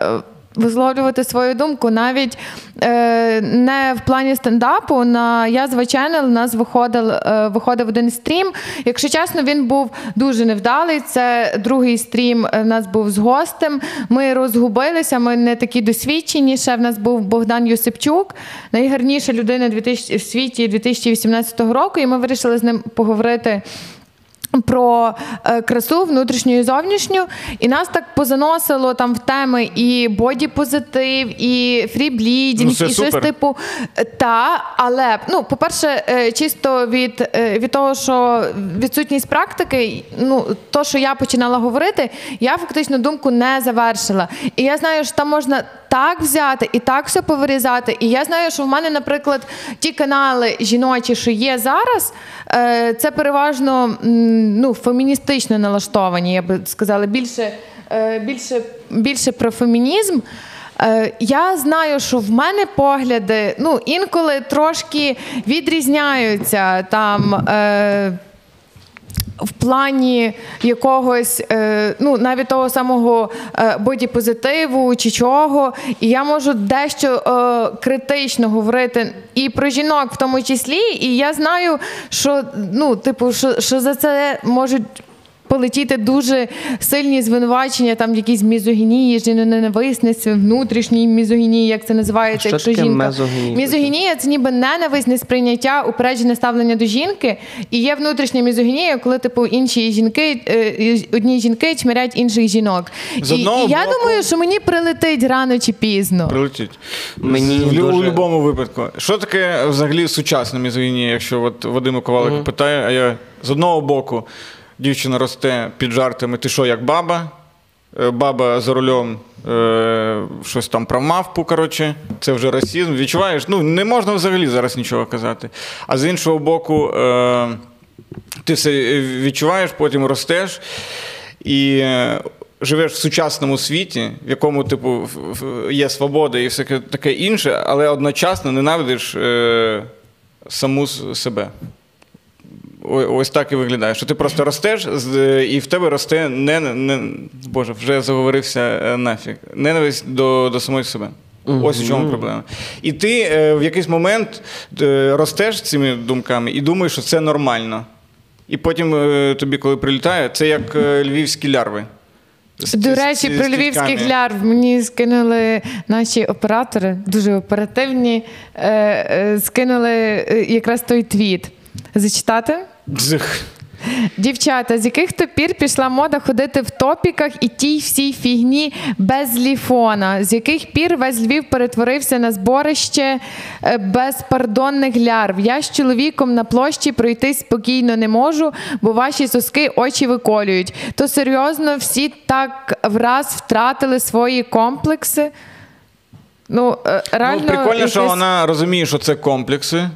Висловлювати свою думку навіть е, не в плані стендапу. На Язва Channel у нас виходив, е, виходив один стрім. Якщо чесно, він був дуже невдалий. Це другий стрім е, в нас був з гостем. Ми розгубилися, ми не такі досвідчені. Ще в нас був Богдан Юсипчук, найгарніша людина 2000, в світі 2018 року. І ми вирішили з ним поговорити. Про е, красу внутрішню і зовнішню, і нас так позаносило там в теми і боді-позитив, і фріблідінг, Ну, і щось типу та. Але ну, по-перше, е, чисто від, е, від того, що відсутність практики, ну то, що я починала говорити, я фактично думку не завершила. І я знаю, що там можна так взяти і так все повирізати. І я знаю, що в мене, наприклад, ті канали жіночі, що є зараз, е, це переважно ну, феміністично налаштовані, я би сказала, більше, е, більше, більше про фемінізм. Е, Я знаю, що в мене погляди ну, інколи трошки відрізняються там. В плані якогось, е, ну навіть того самого е, бодіпозитиву чи чого. І я можу дещо е, критично говорити і про жінок в тому числі. І я знаю, що ну, типу, що, що за це можуть полетіти дуже сильні звинувачення, там якісь мізогінії, жіноненависництві, внутрішній мізогінії, як це називається, якщо жінка. мезогінія? Мізогінія це ніби ненависть, несприйняття, упереджене ставлення до жінки. І є внутрішня мізогінія, коли типу інші жінки, е, одні жінки чмирять інших жінок. З І, і я боку- думаю, що мені прилетить рано чи пізно. Прилетіть. Мені в, лю- у будь-якому випадку. Що таке взагалі сучасна мізогінія, якщо от Вадима Ковалик питає, а я з одного боку дівчина росте під жартами, ти що, як баба? Е, Баба за рулем е, щось там про мавпу, коротше, це вже расізм. Відчуваєш? Ну, не можна взагалі зараз нічого казати. А з іншого боку, е, ти все відчуваєш, потім ростеш і е, живеш в сучасному світі, в якому, типу, є свобода і все таке інше, але одночасно ненавидиш е, саму себе. Ось так і виглядає. Що ти просто ростеш, і в тебе росте не, не Боже, вже заговорився е, нафіг. Ненависть до, до самої себе. Ось у чому проблема. І ти е, в якийсь момент е, ростеш цими думками і думаєш, що це нормально. І потім е, тобі, коли прилітає, це як е, львівські лярви. З- До речі, з про львівських лярв мені скинули наші оператори, дуже оперативні, е, е, скинули якраз той твіт. Зачитати? Дзих. Дівчата, з яких то пір пішла мода ходити в топіках і тій всій фігні без ліфона? З яких пір весь Львів перетворився на зборище е, безпардонних лярв? Я з чоловіком на площі пройтись спокійно не можу, бо ваші соски очі виколюють. То серйозно всі так враз втратили свої комплекси. Ну, е, реально, ну, прикольно, що вона розуміє, що це комплекси,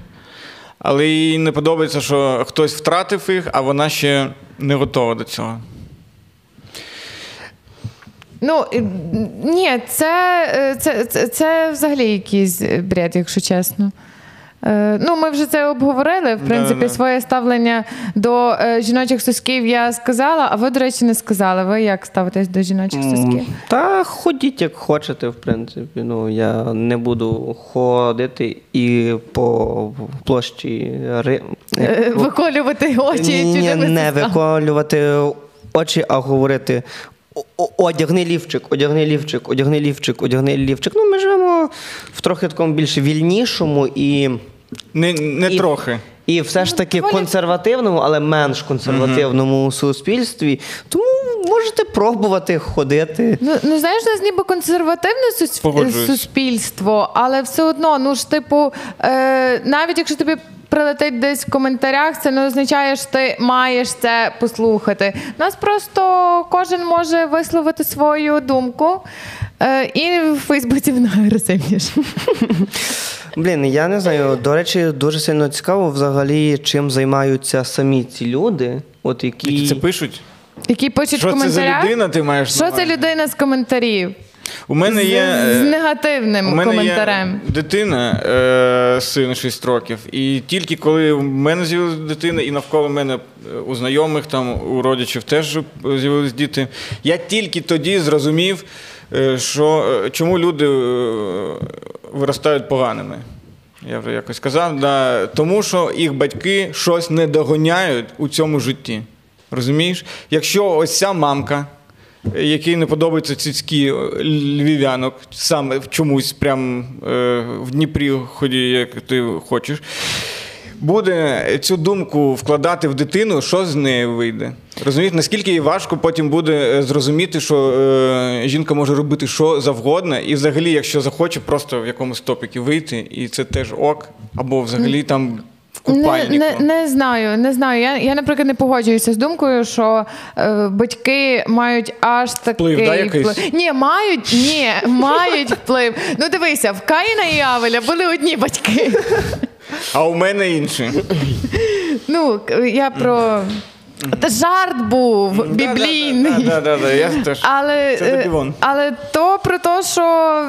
але їй не подобається, що хтось втратив їх, а вона ще не готова до цього. Ну ні, це, е, це, це, це взагалі якийсь бред, якщо чесно. Е, Ну, ми вже це обговорили. В принципі, Да-да-да. своє ставлення до е, жіночих сосків я сказала, а ви, до речі, не сказали. Ви як ставитесь до жіночих сосків? Та ходіть як хочете, в принципі. Ну, я не буду ходити і по площі ри... Е, Виколювати очі Ні, не виколювати очі, а говорити. «О- о- Одягни лівчик, одягни лівчик, одягни лівчик, одягни лівчик. Ну, ми живемо в трохи такому більш вільнішому і. Не, не І- трохи. І все ж таки доволі- консервативному, але менш консервативному суспільстві. Тому можете пробувати ходити. Ну, ну знаєш, у нас ніби консервативне сусп... Суспільство, але все одно, ну ж типу, е, навіть якщо тобі прилетить десь в коментарях, це не означає, що ти маєш це послухати. Нас просто кожен може висловити свою думку. Е, і в Фейсбуці вона агресивніше. Блін, я не знаю. До речі, дуже сильно цікаво взагалі, чим займаються самі ці люди. От які. Які це пишуть? Які пишуть Що це за людина, ти маєш Що це людина з коментарів? У мене є. з, з е, негативним У мене коментарем. є дитина, е, син 6 років, і тільки коли в мене з'явилася дитина, і навколо мене е, у знайомих, там у родичів теж з'явились діти, я тільки тоді зрозумів, е, що е, чому люди е, виростають поганими. Я вже якось казав, да, тому що їх батьки щось не догоняють у цьому житті. Розумієш? Якщо ось ця мамка, якій не подобаються цицькі львів'янок, саме чомусь прям е, в Дніпрі ході, як ти хочеш, буде цю думку вкладати в дитину, що з неї вийде. Розумієте, наскільки їй важко потім буде е, зрозуміти, що е, жінка може робити що завгодно, і взагалі, якщо захоче, просто в якомусь топіки вийти, і це теж ок, або взагалі там в Не, купальнику. не, не знаю, не знаю. Я, я, наприклад, не погоджуюся з думкою, що е, батьки мають аж такий Вплив, да, якийсь? Ні, мають, ні, мають вплив. Ну дивися, в Каїна і Авеля були одні батьки. А у мене інші. Ну, я про. Та жарт був біблійний. Да, да, да, да, я теж. Але, Це е, але то про те, що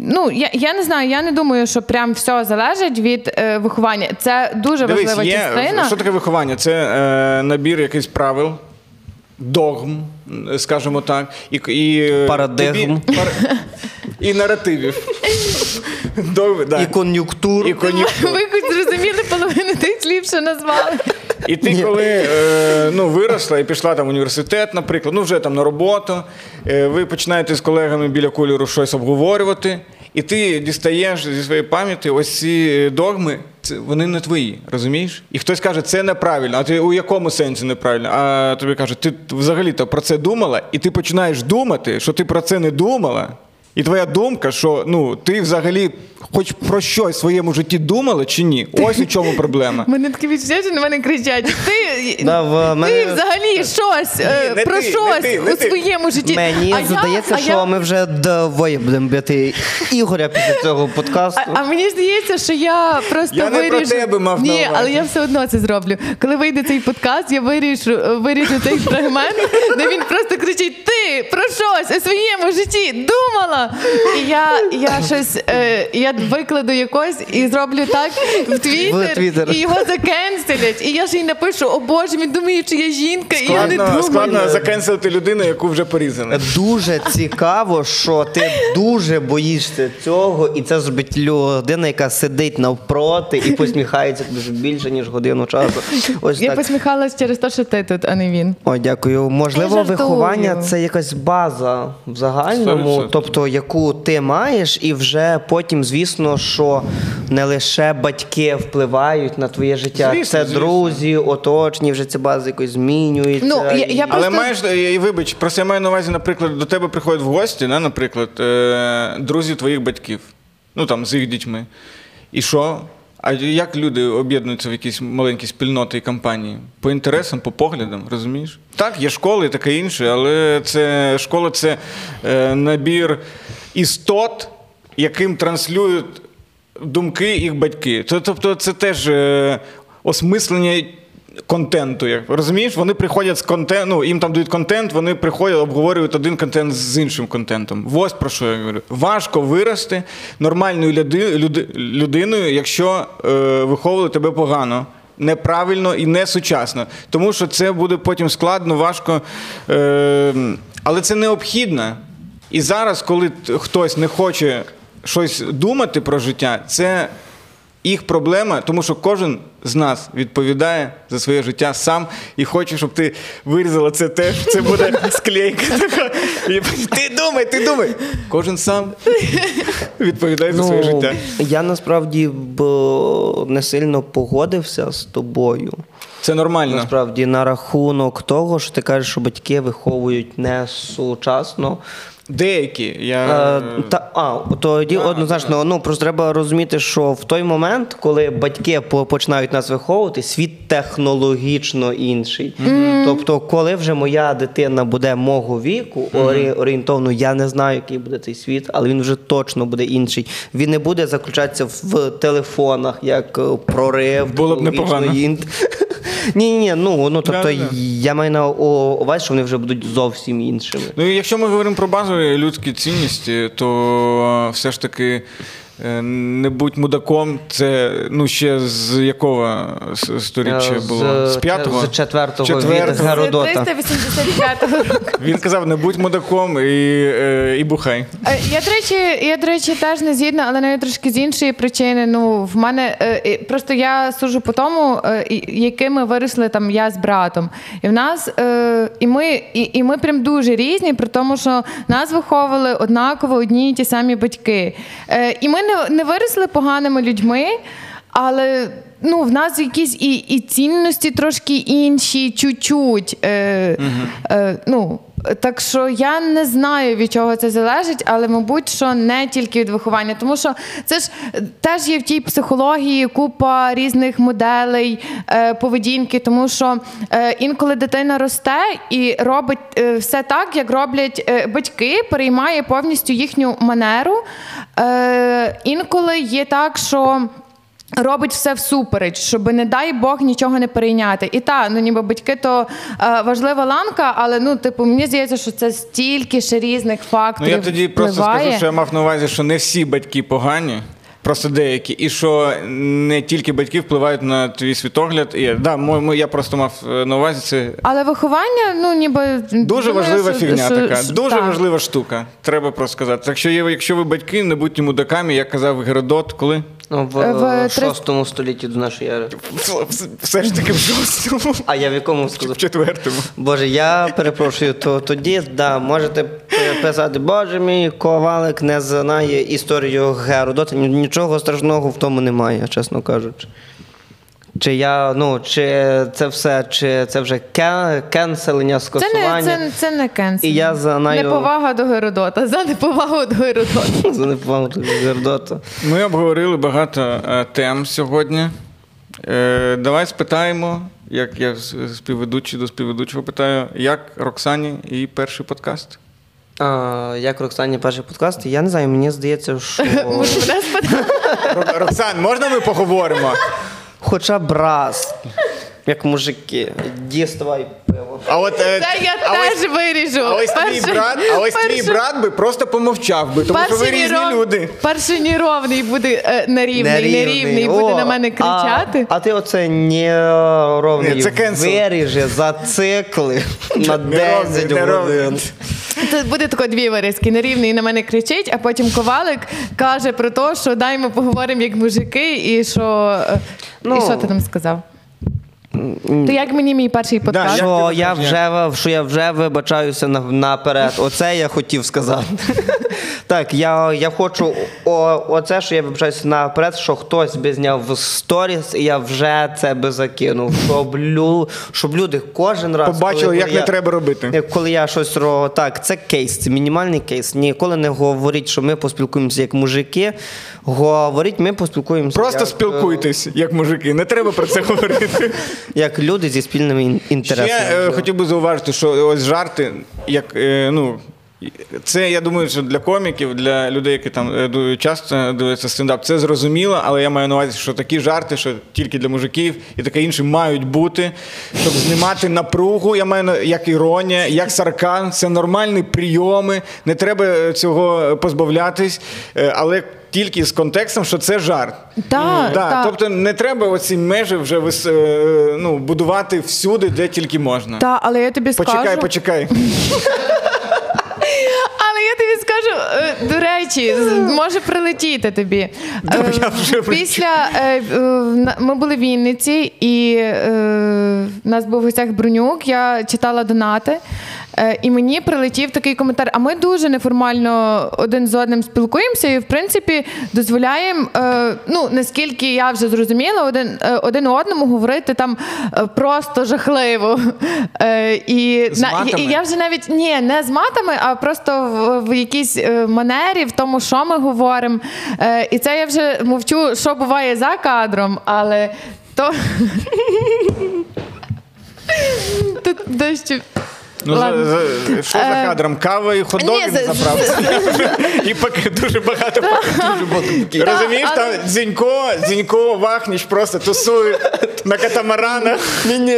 ну я я не знаю, я не думаю, що прям все залежить від е, виховання. Це дуже Дивись, важлива є, частина. Що таке виховання? Це е, набір якихось правил, догм, скажімо так, і, і Парадигм. Тобі, пар, і наративів. Догми, да. І кон'юнктур. І кон'юнктур. Ви хоч зрозуміли половину тих слів, що назвали. І ти, коли е, ну, виросла і пішла там в університет, наприклад, ну вже там на роботу, е, ви починаєте з колегами біля кольору щось обговорювати, і ти дістаєш зі своєї пам'яті ось ці догми, це вони не твої, розумієш? І хтось каже, це неправильно. А ти у якому сенсі неправильно? А тобі кажуть, ти взагалі-то про це думала, і ти починаєш думати, що ти про це не думала. І твоя думка, що ну ти взагалі хоч про щось в своєму житті думала чи ні? Ось у чому проблема. Мене такі відчуття, що на мене кричать. Ти, Да, в ти мене- взагалі щось не про ти, не щось ти, не у ти. своєму житті. Мені А здається, що я- ми вже двоє будемо бити Ігоря після цього подкасту. А, а мені здається, що я просто Я не про тебе мав на Ні, увазі. але я все одно це зроблю. Коли вийде цей подкаст, я виріжу, виріжу цей фрагмент, де він просто кричить: Ти про щось у своєму житті думала. І я, я щось е, я викладу якось і зроблю так в Твіттер, і його закенселять. І я ж їй напишу: О Боже, він думає, що я жінка, і я не думаю. складно закенселити людину, яку вже порізали. Дуже цікаво, що ти дуже боїшся цього, і це зробить людина, яка сидить навпроти і посміхається дуже більше, ніж годину часу. Ось Я так. посміхалась через те, що ти тут, а не він. О, дякую. Можливо, виховання це якась база в загальному, 100%. Яку ти маєш, і вже потім, звісно, що не лише батьки впливають на твоє життя, Звісно, це звісно. друзі, оточні, вже ця база якось змінюється. Ну, я- я просто... Але маєш, е, і вибач, просто я маю на увазі, наприклад, до тебе приходять в гості, не, наприклад, е, друзі твоїх батьків, ну там з їх дітьми. І що? А як люди об'єднуються в якісь маленькі спільноти і компанії? По інтересам, по поглядам, розумієш? Так, є школи і таке інше, але це школа це е, набір істот, яким транслюють думки їх батьки. Тобто, це теж е, осмислення контенту. Як розумієш, вони приходять з контенту, ну, їм там дають контент, вони приходять, обговорюють один контент з іншим контентом. Ось про що я говорю. Важко вирости нормальною люди, люди, людиною, якщо е, виховували тебе погано. Неправильно і не сучасно. Тому що це буде потім складно, важко. Е, але це необхідно. І зараз, коли хтось не хоче щось думати про життя, це їх проблема, тому що кожен з нас відповідає за своє життя сам і хоче, щоб ти вирізала це теж. Це буде склейка. така. І Ти думай, ти думай. Кожен сам відповідає за своє життя. Я насправді б не сильно погодився з тобою. Це нормально. Насправді, на рахунок того, що ти кажеш, що батьки виховують не сучасно. Деякі. Я... Е, та, а, тоді однозначно, ну просто треба розуміти, що в той момент, коли батьки починають нас виховувати, світ технологічно інший. Тобто, коли вже моя дитина буде мого віку, орі- орієнтовно, я не знаю, який буде цей світ, але він вже точно буде інший. Він не буде заключатися в телефонах, як е, прорив. Було б непогано. інт- Ні, ні, ну, ну тобто Да-да-да. я маю на увазі, що вони вже будуть зовсім іншими. Ну, і якщо ми говоримо про людські цінності, то все ж таки. Е, Не будь мудаком, це ну ще з якого сторіччя було? З п'ятого? з четвертого Четвертого. від Геродота. 385 року. Він казав: не будь мудаком і, е, і бухай. Е, Я, до речі, я, до речі, теж не згідна, але навіть трошки з іншої причини. Ну, в мене е, е, просто я сужу по тому, е, якими виросли там я з братом. І в нас, е, і ми, і, і ми прям дуже різні, при тому, що нас виховували однаково одні й ті самі батьки. Е, І ми не, не виросли поганими людьми. Але ну, в нас якісь і, і цінності трошки інші, чуть-чуть. Е, е, ну, так що я не знаю, від чого це залежить, але, мабуть, що не тільки від виховання. Тому що це ж е, теж є в тій психології купа різних моделей е, поведінки, тому що е, інколи дитина росте і робить е, все так, як роблять е, батьки, переймає повністю їхню манеру. Е, інколи є так, що. Робить все всупереч, щоб не дай Бог нічого не перейняти. І та, ну ніби батьки то е, важлива ланка, але ну, типу, мені здається, що це стільки ще різних Ну я тоді просто скажу, що я мав на увазі, що не всі батьки погані. Просто деякі, і що не тільки батьки впливають на твій світогляд. І да, мо- я просто мав е, на увазі це Але виховання, ну ніби дуже важлива що- фігня що- така. що- Дуже так. важлива штука. Треба просто сказати. Так що якщо ви батьки, не будьте мудаками, як казав Геродот, коли Ну, в, Е, в шостому 6 столітті до нашої ери. все ж таки в шостому, А я в якому сказав? в четвертому. Боже, я перепрошую, то тоді да, можете писати, Боже мій, ковалик не знає історію Геродота. Нічого страшного в тому немає, чесно кажучи. Чи я, ну, чи це все, чи це вже кен, кенселення, Це не, це, це не кенсел. І я знаю- Неповага до Геродота. За неповагу до Геродота. За неповагу до Геродота. Ми обговорили багато е, тем сьогодні. Е, давай спитаємо, як я співведучий до співведучого питаю, як Роксані її перший подкаст? А, як Роксані перший подкаст, я не знаю, мені здається, що Роксан, можна ми поговоримо? Хоча б раз, як мужики, діставай пиво. А от, е, Та я а ось- теж виріжу. А ось твій Перший- брат, а ось твій перший- брат би просто помовчав би, тому що ви різні неров- люди. Перший неровний буде е, нерівний, нерівний, буде О, на мене кричати. А, а ти оце неровний Ні, це кенсел. виріже, зацикли на Неровний, 10 неровний. годин. Тут буде тако дві вирізки. Нерівний на мене кричить, а потім ковалик каже про те, що дай ми поговоримо як мужики, і що. е, Ну. і що ти там сказав? То як мені мій перший подкаст? як Що я вже що я вже вибачаюся на- наперед. Оце я хотів сказати. Так, я, я хочу о, оце, що я вибачаюся наперед, що хтось би зняв в сторіс, і я вже це би закинув. Щоб, лю, щоб люди кожен раз Побачили, коли як не я- треба робити. Як Коли я щось ро... так, це кейс, це мінімальний кейс. Ніколи не говоріть, що ми поспілкуємося як мужики. Говоріть, ми поспілкуємося. Просто як, спілкуйтесь, як мужики. Не треба про це говорити. Як люди зі спільними ін- Ще інтересами. е, хотів би зауважити, що ось жарти, як е, ну. Це я думаю, що для коміків, для людей, які там е, часто дивляться стендап, це зрозуміло, але я маю на увазі, що такі жарти, що тільки для мужиків і таке інше мають бути, щоб знімати напругу. Я маю на як іронія, як сарказм, це нормальні прийоми. Не треба е, цього позбавлятись, е, але тільки з контекстом, що це жарт. Так, Да, так. Тобто не треба оці межі вже вис- е, ну, будувати всюди, де тільки можна. Та, але я тобі Почекай, скажу. почекай. Але я тобі скажу, е, до речі, може прилетіти тобі. Е, я вже Після е, е, ми були в Вінниці, і е, в нас був в гостях Брунюк, я читала донати. Е, І мені прилетів такий коментар. А ми дуже неформально один з одним спілкуємося, і в принципі дозволяємо, е, ну наскільки я вже зрозуміла, один, е, один одному говорити там просто жахливо. І, З на- матами? і я вже навіть ні, не з матами, а просто в, в якійсь манері, в тому, що ми говоримо. І це я вже мовчу, що буває за кадром, але то. Тут дещо. Ну, за, Ладно. за, що за Е, кадром? Кава і ходоги ні, на за- заправці. І поки дуже багато. Та, Розумієш, там але- Дзінько, Дзінько, Вахніч просто тусують на катамаранах.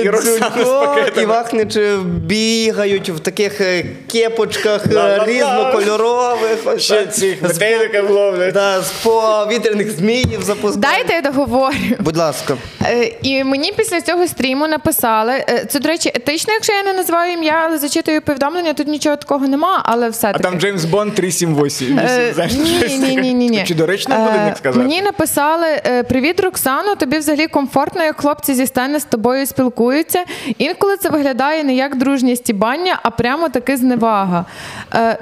І Роксана з Дзюнько і пакетами. Вахничі бігають в таких е, кепочках е, різнокольорових. ось Ще так. цих З метеликів ловлять. Да, з повітряних зміїв запускають. Дайте я договорю. Будь ласка. Е, І мені після цього стріму написали. е, Це, до речі, етично, якщо я не називаю ім'я, але зачитую повідомлення. Тут нічого такого нема, але все А таки. там Джеймс Бонд 378. Е, Ні, ні, ні, ні, ні. Чи доречно буде Е, сказати? Мені написали: е, Привіт, Роксано. Тобі взагалі комфортно, як хлопці зі сцени з тобою спілкуються. Інколи це виглядає не як дружнє стібання, а прямо таки зневага.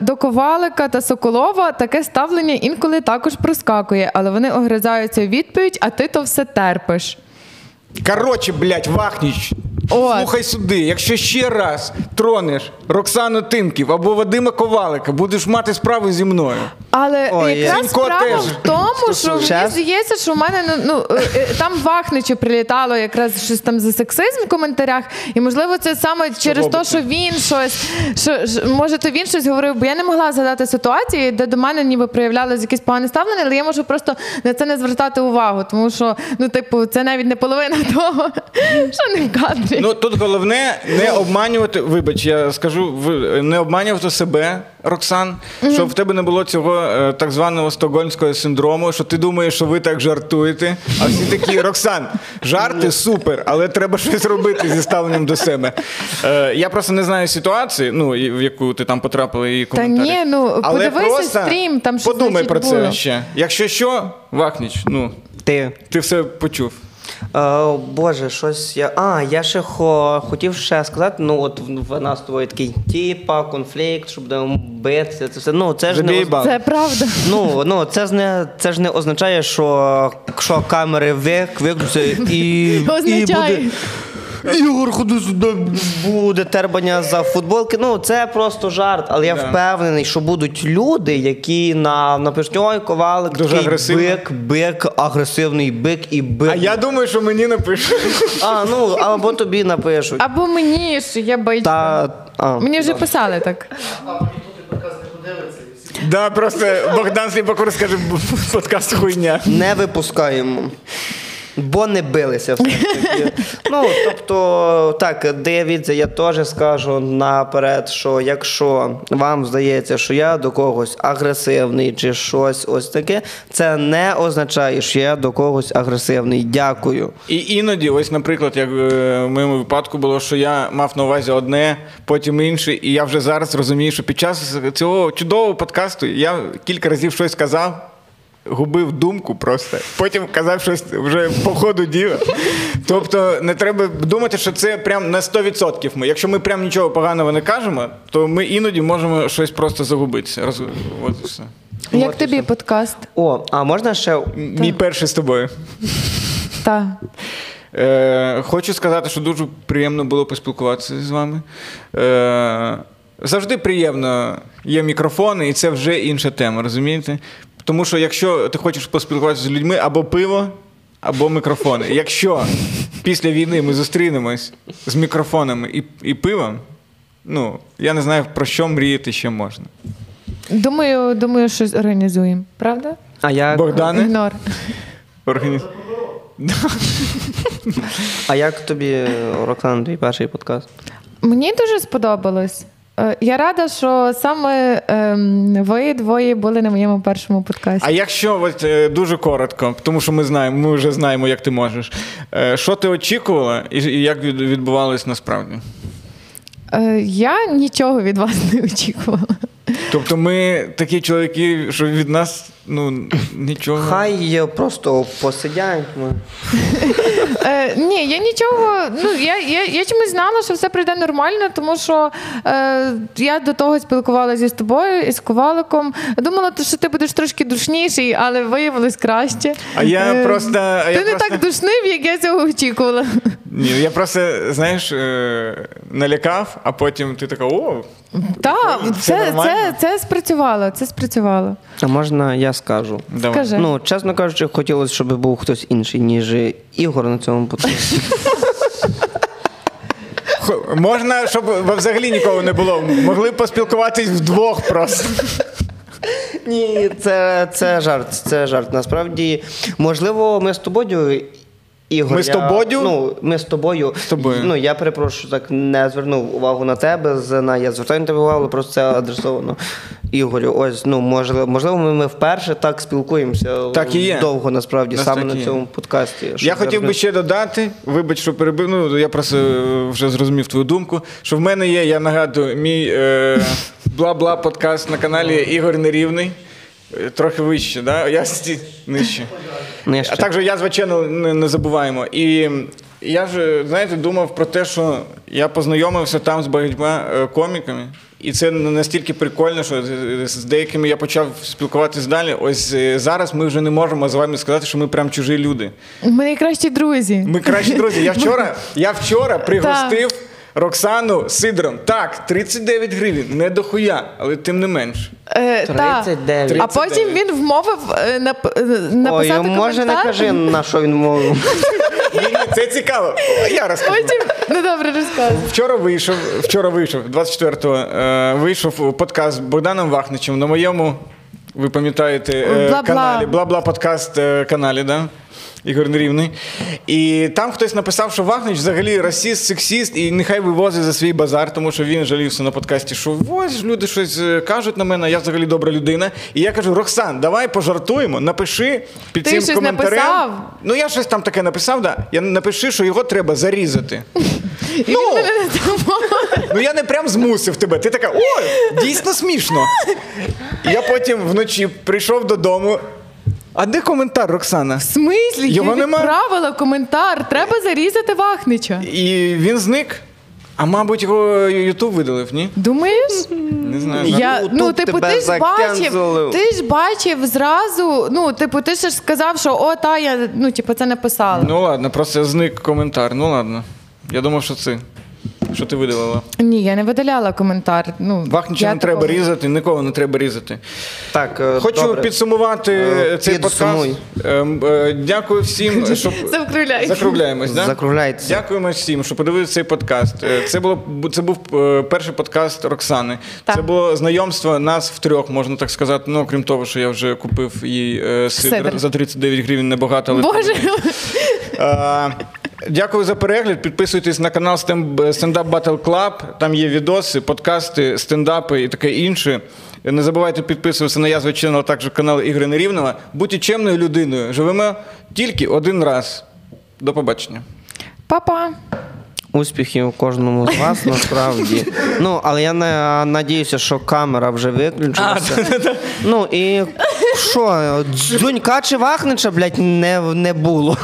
До Ковалика та Соколова таке ставлення інколи також проскакує, але вони огризаються у відповідь, а ти то все терпиш. Коротше, блядь, Вахніч. От. Слухай сюди, якщо ще раз тронеш Роксану Тимків або Вадима Ковалика, будеш мати справу зі мною. Але Ой, якраз Сінько справа теж в тому, що мені здається, що в мене ну, ну е, е, там вахничі прилітало якраз щось там за сексизм в коментарях, і можливо це саме через те, що він щось, що, що може то він щось говорив, бо я не могла згадати ситуації, де до мене ніби проявлялось якесь погане ставлення, але я можу просто на це не звертати увагу, тому що ну, типу, це навіть не половина того, що не в кадрі. Ну тут головне не обманювати. Вибач, я скажу, не обманювати себе, Роксан, щоб в тебе не було цього е, так званого стокгольмського синдрому, що ти думаєш, що ви так жартуєте. А всі такі, Роксан, жарти супер, але треба щось робити зі ставленням до себе. Е, я просто не знаю ситуації, ну і в яку ти там потрапила і Та ні, ну Але подивися стрім, там що подумай про це було. ще. Якщо що, Вахніч, ну Ти. ти все почув. Е, Боже, щось я. А, я ще хо... хотів ще сказати, ну от в нас твої такий типа, конфлікт, щоб будемо битися. Це все. Ну, це ж не оз- Це правда. Ну, ну це ж не це ж не означає, що якщо камери вик, виключаться і, і буде. Ігор, ходи сюди, буде тербання за футболки. Ну, це просто жарт, але я Да. впевнений, що будуть люди, які на напишуть, ой, ковалик, Дуже такий бик, бик, агресивний бик і бик. А я думаю, що мені напишуть. А, ну, або тобі напишуть. Або мені, що я бичка. Та, а, Мені вже писали так. Да, просто Богдан Сліпакур скаже, «Б- подкаст хуйня. не випускаємо. Бо не билися все ж таки. Ну, тобто, так, дивіться, я теж скажу наперед, що якщо вам здається, що я до когось агресивний чи щось ось таке, це не означає, що я до когось агресивний. Дякую. І іноді, ось, наприклад, як е, в моєму випадку було, що я мав на увазі одне, потім інше, і я вже зараз розумію, що під час цього чудового подкасту я кілька разів щось казав. Губив думку просто, потім казав щось вже по ходу діла. Тобто не треба думати, що це прям на 100% ми. Якщо ми прям нічого поганого не кажемо, то ми іноді можемо щось просто загубитися. Роз... От і все. Як тобі подкаст? О, а можна ще Мій перший з тобою. Та. Е, хочу сказати, що дуже приємно було поспілкуватися з вами. Е, завжди приємно є мікрофони, і це вже інша тема, розумієте? Тому що якщо ти хочеш поспілкуватися з людьми або пиво, або мікрофони. Якщо після війни ми зустрінемось з мікрофонами і, і пивом, ну, я не знаю, про що мріяти ще можна. Думаю, думаю, щось організуємо. Правда? а як, Богдане? Ігнор. Організ... а як тобі, Роксан, твій перший подкаст? Мені дуже сподобалось. Е, Я рада, що саме ем, ви двоє були на моєму першому подкасті. А якщо от, е, дуже коротко, тому що ми знаємо, ми вже знаємо, як ти можеш. Е, Що ти очікувала і як відбувалось насправді? Я нічого від вас не очікувала. Тобто ми такі чоловіки, що від нас ну, нічого. Хай просто посидять. ну. Е, ні, я нічого. Ну я, я, я чомусь знала, що все прийде нормально, тому що е, я до того спілкувалася з тобою і з коваликом. Думала, що ти будеш трошки душніший, але виявилось краще. А я Е, просто- ти я не просто- так душнив, як я цього очікувала. Ні, я просто, знаєш, е, налякав, а потім ти така, о, Так, це, це, це спрацювало. Це спрацювало. А можна я скажу? давай. Скажи. Ну, чесно кажучи, хотілося, щоб був хтось інший, ніж Ігор на цьому подкасті. Можна, щоб взагалі нікого не було. Могли б поспілкуватись вдвох просто. Ні, це, це жарт, це жарт. Насправді, можливо, ми з тобою. Ігор, Ми з тобою? Ну, ми з тобою. З тобою. Ну, я перепрошую, так не звернув увагу на тебе, на я звертаю на тебе увагу, але просто це адресовано Ігорю. Ось, ну, можливо, можливо, ми, ми вперше так спілкуємося Так і є. довго, насправді, Нас саме на є. цьому подкасті. Я щоб хотів би ще додати, вибач, що перебив. Ну, я просто е, вже зрозумів твою думку. Що в мене є, я нагадую, мій е, бла-бла подкаст на каналі Ігор Нерівний. Трохи вище, да? я сті- нижче. Нижче. А також я, звичайно, не, не забуваємо. І я ж, знаєте, думав про те, що я познайомився там з багатьма е, коміками. І це настільки прикольно, що з- з деякими я почав спілкуватися далі. Ось е, зараз ми вже не можемо з вами сказати, що ми прям чужі люди. Ми найкращі друзі. Ми кращі друзі. Я вчора, я вчора пригостив Роксану Сидором. Так, 39 гривень, не дохуя, але тим не менш. Е, та. 39. А потім він вмовив е, нап- е, написати Ой, може не коментар. кажи, на що він мовив. Це цікаво. Я розкажу. Потім, ну добре, розказуй. Вчора вийшов, вчора вийшов, 24-го, е, вийшов подкаст з Богданом Вахничем на моєму, ви пам'ятаєте, е, Бла-бла. каналі, бла-бла подкаст е, каналі, да? Ігор Нерівний. І там хтось написав, що Вахнич взагалі расіст, сексіст, і нехай вивозить за свій базар, тому що він жалівся на подкасті, що ось люди щось е, кажуть на мене, я взагалі добра людина. І я кажу: Роксан, давай пожартуємо, напиши під Ти цим щось коментарем. написав? Ну я щось там таке написав, да. Я напиши, що його треба зарізати. Ну, ну я не прям змусив тебе. Ти така, ой, дійсно смішно. Я потім вночі прийшов додому. А де коментар, Роксана? В смислі, Його я нема? відправила коментар. Треба зарізати Вахнича. І він зник. А мабуть, його Ютуб видалив, ні? Думаєш? Не знаю. Я, Ютуб ну, типу, тебе ти ж бачив, ти ж бачив зразу. Ну, типу, ти ж сказав, що о, та я ну, типу, це написала. Ну ладно, просто зник коментар. Ну ладно. Я думав, що це. Що ти видалила? Ні, я не видаляла коментар. Ну, Вахнича я не треба такого- різати, нікого не треба різати. Так, е, Хочу добре. підсумувати Е, цей підсумуй. подкаст. Ем, е, Дякую всім, що Закругляй. закругляємось. Да? Закругляється. Дякуємо всім, що подивилися цей подкаст. Е, Це було це був е, перший подкаст Роксани. Так. Це було знайомство нас втрьох, можна так сказати. Ну, крім того, що я вже купив їй е, сидр, Сидр. за 39 гривень небагато, але Боже, Е, Дякую за перегляд. Підписуйтесь на канал Up Battle Club. Там є відоси, подкасти, стендапи і таке інше. Не забувайте підписуватися на язви Channel, а також канал Ігри Нерівного. Будьте чемною людиною. Живемо тільки один раз. До побачення. папа. Успіхів кожному з вас насправді. Ну, але я не надіюся, що камера вже виключилася. Ну і що, дзюнька чи вахнича, блядь, не, не було.